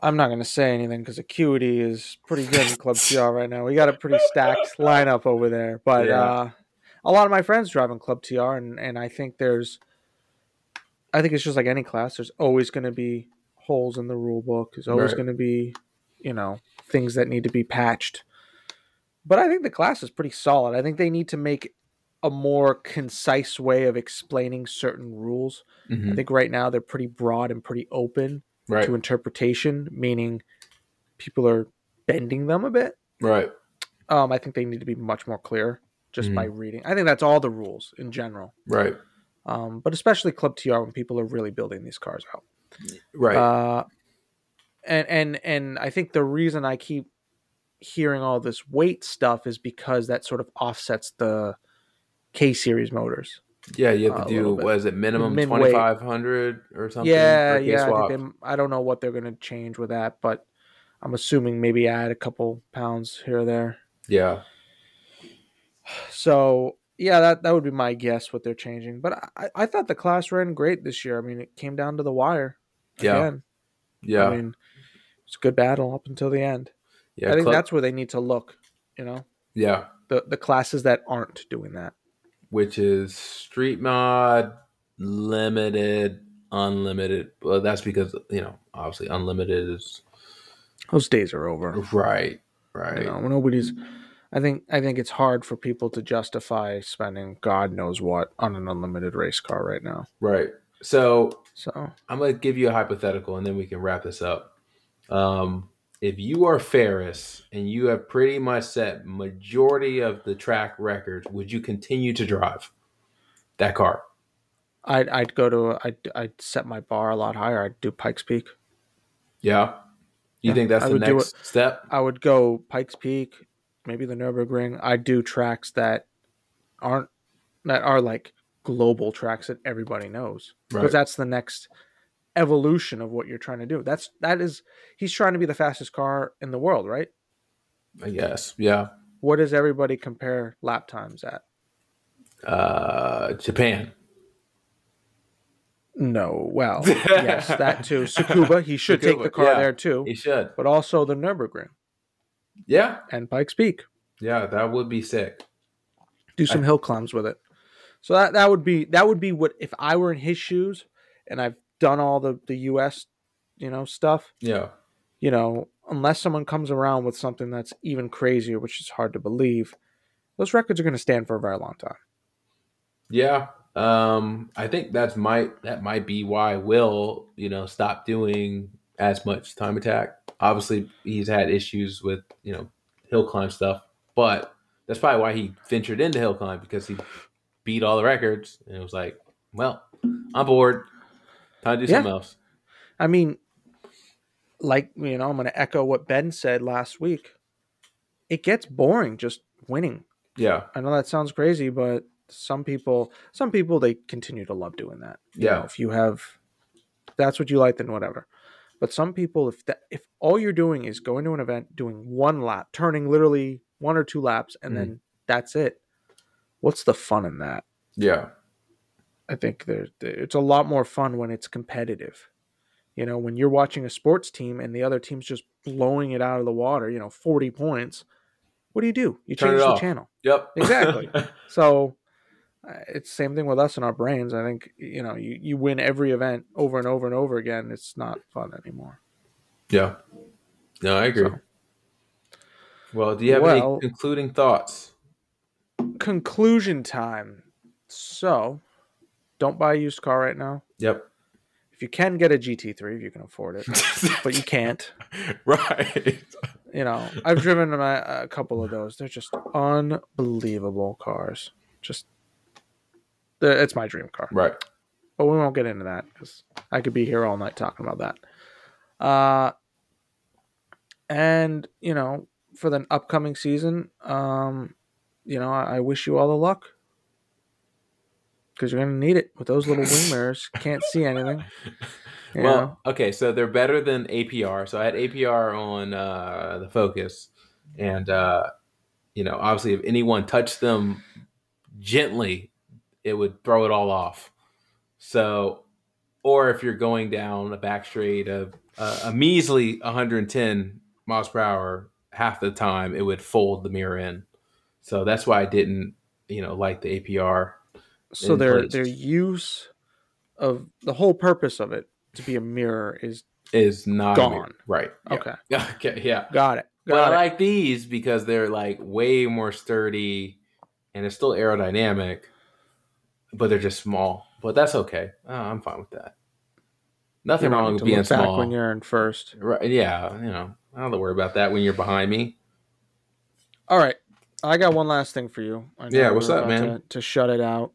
I'm not going to say anything because Acuity is pretty good in Club TR right now. We got a pretty stacked lineup over there, but Yeah. uh, a lot of my friends drive in Club TR, and and I think there's, I think it's just like any class. There's always going to be holes in the rule book. There's always Right. going to be, you know, things that need to be patched. But I think the class is pretty solid. I think they need to make a more concise way of explaining certain rules. I mhm, think right now they're pretty broad and pretty open right, to interpretation, meaning people are bending them a bit. right, Um, I think they need to be much more clear just by reading. I think that's all the rules in general, right, um, but especially Club TR when people are really building these cars out. right. Uh, and and and I think the reason I keep hearing all this weight stuff is because that sort of offsets the K series motors. yeah, you have to do what is it minimum twenty five hundred or something? yeah, for a K yeah. I, they, I don't know what they're going to change with that, but I'm assuming maybe add a couple pounds here or there. yeah, So yeah, that that would be my guess what they're changing. But I, I thought the class ran great this year. I mean, it came down to the wire. Yeah. Again. yeah, I mean, it's a good battle up until the end. yeah. I think Club- that's where they need to look. You know, yeah, the the classes that aren't doing that. Which is street mod, limited, unlimited. Well, that's because you know obviously unlimited is Those days are over. right, right. You know, nobody's. I think I think it's hard for people to justify spending God knows what on an unlimited race car right now. Right. So So I'm going to give you a hypothetical and then we can wrap this up. Um, if you are Ferris and you have pretty much set majority of the track records, would you continue to drive that car? I'd I'd go to I'd I'd set my bar a lot higher. I'd do Pikes Peak. Yeah. You Yeah, think that's I the next step? I would go Pikes Peak, maybe the Nurburgring. I'd do tracks that aren't that are like global tracks that everybody knows because Right. that's the next evolution of what you're trying to do. That's that is he's trying to be the fastest car in the world, right? I guess. Yeah. What does everybody compare lap times at? Uh, Japan. No, well, [LAUGHS] yes, that too. Tsukuba, he should take the car yeah. there too, He should. but also the Nurburgring Yeah. and Pikes Peak. Yeah. That would be sick. do some hill climbs with it. So that that would be that would be what if I were in his shoes and I've done all the the US, you know, stuff, Yeah. you know, unless someone comes around with something that's even crazier, which is hard to believe, those records are going to stand for a very long time. Yeah. Um, I think that's might that might be why Will, you know, stop doing as much time attack. Obviously, he's had issues with, you know, hill climb stuff, but that's probably why he ventured into hill climb because he beat all the records and it was like, well, I'm bored. Do Yeah. something else. I mean, like you know, I'm going to echo what Ben said last week. It gets boring just winning. Yeah. I know that sounds crazy, but some people, some people, they continue to love doing that. You Yeah. know, if you have, if that's what you like, then whatever. But some people, if that, if all you're doing is going to an event, doing one lap, turning literally one or two laps, and Mm-hmm. then that's it. What's the fun in that? Yeah. I think it's a lot more fun when it's competitive. You know, when you're watching a sports team and the other team's just blowing it out of the water, you know, 40 points. What do you do? You Turn change the channel. Yep. Exactly. [LAUGHS] So uh, it's same thing with us in our brains. I think, you know, you, you win every event over and over and over again. It's not fun anymore. yeah. No, I agree. So- well, do you have Well- any concluding thoughts? Conclusion time. So don't buy a used car right now. Yep. If you can get a GT3, if you can afford it, [LAUGHS] but you can't. right. you know, I've driven a, a couple of those. They're just unbelievable cars. Just, the- it's my dream car. Right. But we won't get into that because I could be here all night talking about that. Uh, and you know, for the upcoming season, um, you know, I, I wish you all the luck because you're gonna need it with those little wing mirrors. [LAUGHS] Can't see anything. you [LAUGHS] know? Well, okay, so they're better than APR. So I had APR on uh, the Focus, and uh, you know, obviously, if anyone touched them gently, it would throw it all off. So, or if you're going down a back straight of uh, a measly 110 miles per hour, half the time it would fold the mirror in. So that's why I didn't, you know, like the APR. So their place. their use of the whole purpose of it to be a mirror is Is not Gone. right? Yeah. okay. [LAUGHS] Okay. Yeah. Got it. But Got I like these because they're like way more sturdy and it's still aerodynamic, but they're just small. But that's okay. Oh, I'm fine with that. Nothing wrong with being small. when you're in first. right, yeah, you know, I don't have to worry about that when you're behind me. All right, I got one last thing for you. I Yeah, what's up, man? To, to shut it out,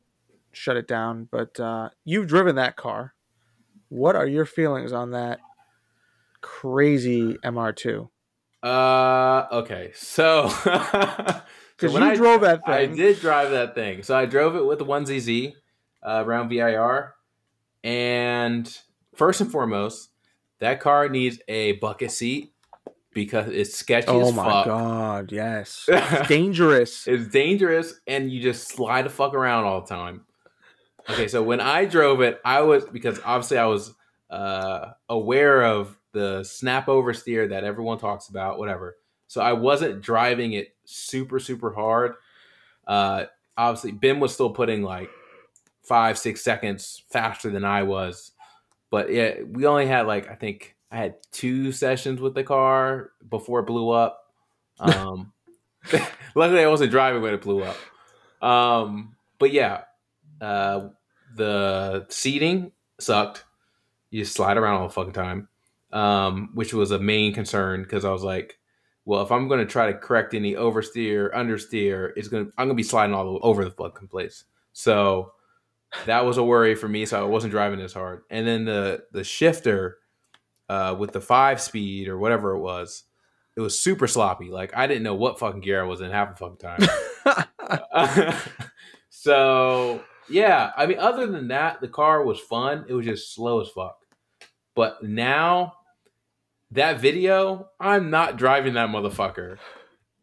shut it down. But uh, you've driven that car. What are your feelings on that crazy MR2? Uh, okay, so [LAUGHS] Because when you I- drove that thing, I did drive that thing. So I drove it with the 1ZZ uh, around VIR. And first and foremost, that car needs a bucket seat because it's sketchy Oh as my fuck. god! Yes, [LAUGHS] it's dangerous. It's dangerous and you just slide the fuck around all the time. Okay, so when I drove it, I was because obviously I was uh, aware of the snap oversteer that everyone talks about, whatever. So I wasn't driving it super super hard. Uh, obviously, Ben was still putting like five six seconds faster than I was, but yeah, we only had like I think I had two sessions with the car before it blew up. [LAUGHS] Um, [LAUGHS] luckily, I wasn't driving when it blew up. Um, but yeah, uh, the seating sucked. You slide around all the fucking time, um, which was a main concern because I was like, well, if I'm going to try to correct any oversteer, understeer, it's going to I'm going to be sliding all over the fucking place. So that was a worry for me. So I wasn't driving as hard. And then the the shifter uh, with the five speed or whatever it was, it was super sloppy. Like I didn't know what fucking gear I was in half the fucking time. [LAUGHS] [LAUGHS] so yeah, I mean, other than that, the car was fun. It was just slow as fuck. But now, that video, I'm not driving that motherfucker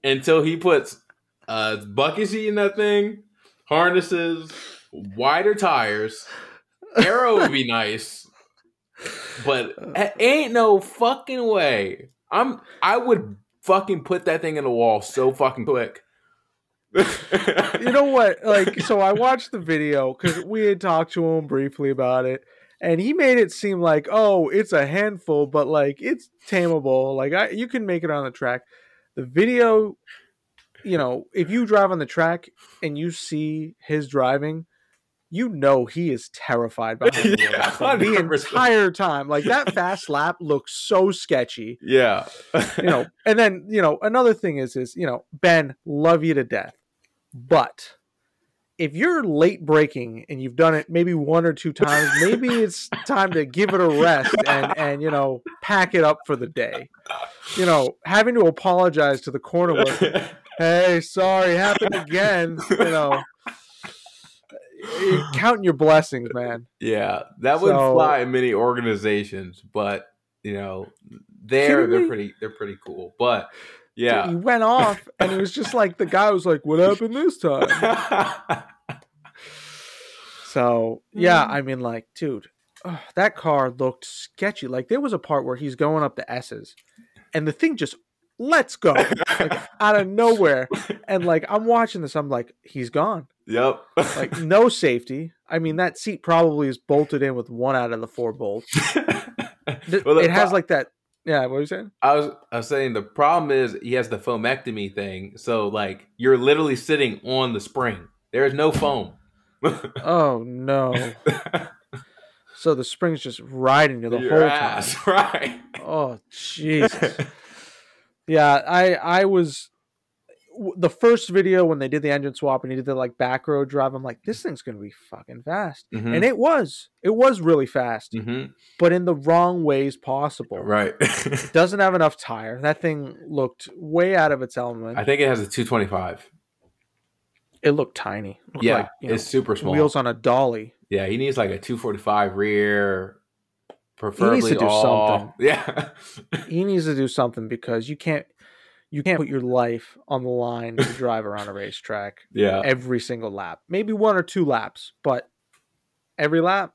until he puts a bucket seat in that thing, harnesses, wider tires. Aero would be nice, but ain't no fucking way. I'm. I would fucking put that thing in the wall so fucking quick. [LAUGHS] you know what? Like, so I watched the video because we had talked to him briefly about it, and he made it seem like, oh, it's a handful, but like it's tameable. Like, I you can make it on the track. The video, you know, if you drive on the track and you see his driving, you know he is terrified behind the [LAUGHS] Yeah, the entire time. Like that fast lap looks so sketchy Yeah. you know and then you know another thing is is you know ben love you to death but if you're late braking and you've done it maybe one or two times, maybe [LAUGHS] it's time to give it a rest and and you know pack it up for the day. You know, having to apologize to the corner worker. Hey, sorry, happened again. You know, you're counting your blessings, man. Yeah, that would So- fly in many organizations, but you know, there they're pretty they're pretty cool. But He went off, and it was just like the guy was like, "What happened this time?" [LAUGHS] So yeah, I mean, like, dude, that car looked sketchy. Like there was a part where he's going up the S's, and the thing just lets go like out of nowhere. And like I'm watching this, I'm like, he's gone. yep. Like no safety. I mean, that seat probably is bolted in with one out of the four bolts. [LAUGHS] Well, it has like that. Yeah, what are you saying? I was I was saying the problem is he has the foamectomy thing, so like you're literally sitting on the spring. There is no foam. [LAUGHS] Oh no! [LAUGHS] So the spring's just riding you the Your whole time. [LAUGHS] right? Oh Jesus! Yeah, I I was the first video when they did the engine swap and he did the like back road drive. I'm like, this thing's gonna be fucking fast, Mhm. and it was. It was really fast, Mhm. but in the wrong ways possible. Right. [LAUGHS] Doesn't have enough tire. That thing looked way out of its element. I think it has a 225. it looked tiny. Looked Yeah, like, you know, it's super small. wheels on a dolly. Yeah, he needs like a 245 rear, preferably he needs to do all. something. [LAUGHS] Yeah, He needs to do something because you can't. You can't put your life on the line to drive around a racetrack. [LAUGHS] yeah. every single lap. Maybe one or two laps, but every lap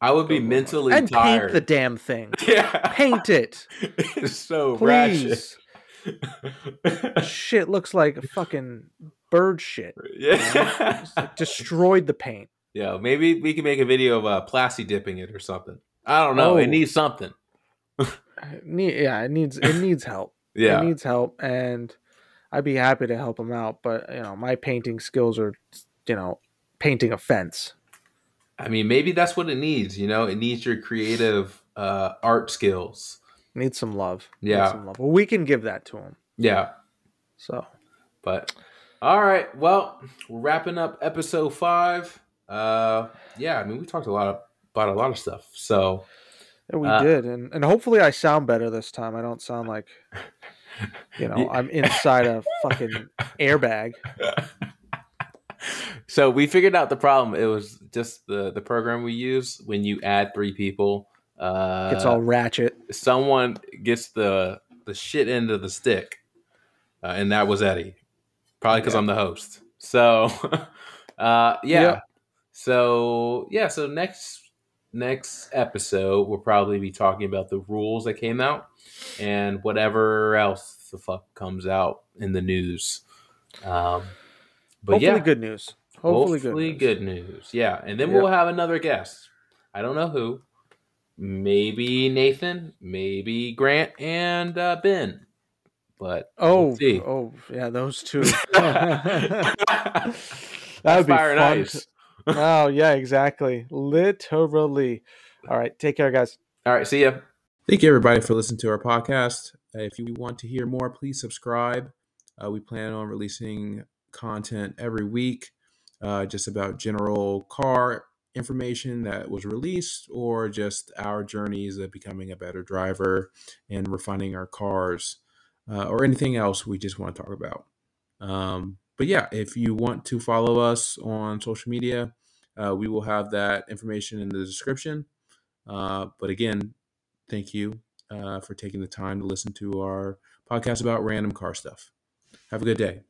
I would be mentally and tired. paint the damn thing. [LAUGHS] yeah, Paint it, [LAUGHS] it's so ratchet. please. shit looks like fucking bird shit. yeah, like destroyed the paint. yeah. Maybe we can make a video of uh, plasti dipping it or something. I don't know. Oh. It needs something. Need- yeah, it needs it needs help. Yeah, It needs help, and I'd be happy to help him out. But you know, my painting skills are, you know, painting a fence. I mean, maybe that's what it needs. You know, it needs your creative uh, art skills. Needs some love. Needs Yeah. some love. Well, we can give that to him. Yeah, So But all right, well, we're wrapping up episode five. Uh, yeah, I mean, we talked a lot about a lot of stuff. So Yeah, we Uh, did, and and hopefully I sound better this time. I don't sound like, you know, [LAUGHS] I'm inside a fucking airbag. [LAUGHS] so we figured out the problem. It was just the the program we use when you add three people. Uh, It's all ratchet. someone gets the the shit end of the stick, uh, and that was Eddie. Probably because Yeah. I'm the host. So, [LAUGHS] uh, yeah. Yep. So yeah. So next next episode, we'll probably be talking about the rules that came out and whatever else the fuck comes out in the news. Um, but Hopefully, yeah, good news. Hopefully, hopefully good. news. good news. Yeah, and then Yep. we'll have another guest. I don't know who. Maybe Nathan, maybe Grant and uh, Ben. But Oh, we'll oh, yeah, those two. [LAUGHS] [LAUGHS] that would be fun. ice. To- oh, yeah, exactly. Literally. All right, take care, guys. All right, see ya. Thank you, everybody, for listening to our podcast. Uh, if you want to hear more, please subscribe. Uh, we plan on releasing content every week, uh, just about general car information that was released, or just our journeys of becoming a better driver and refining our cars, uh, or anything else we just want to talk about. Um, but yeah, if you want to follow us on social media, uh, we will have that information in the description. Uh, but again, thank you uh, for taking the time to listen to our podcast about random car stuff. Have a good day.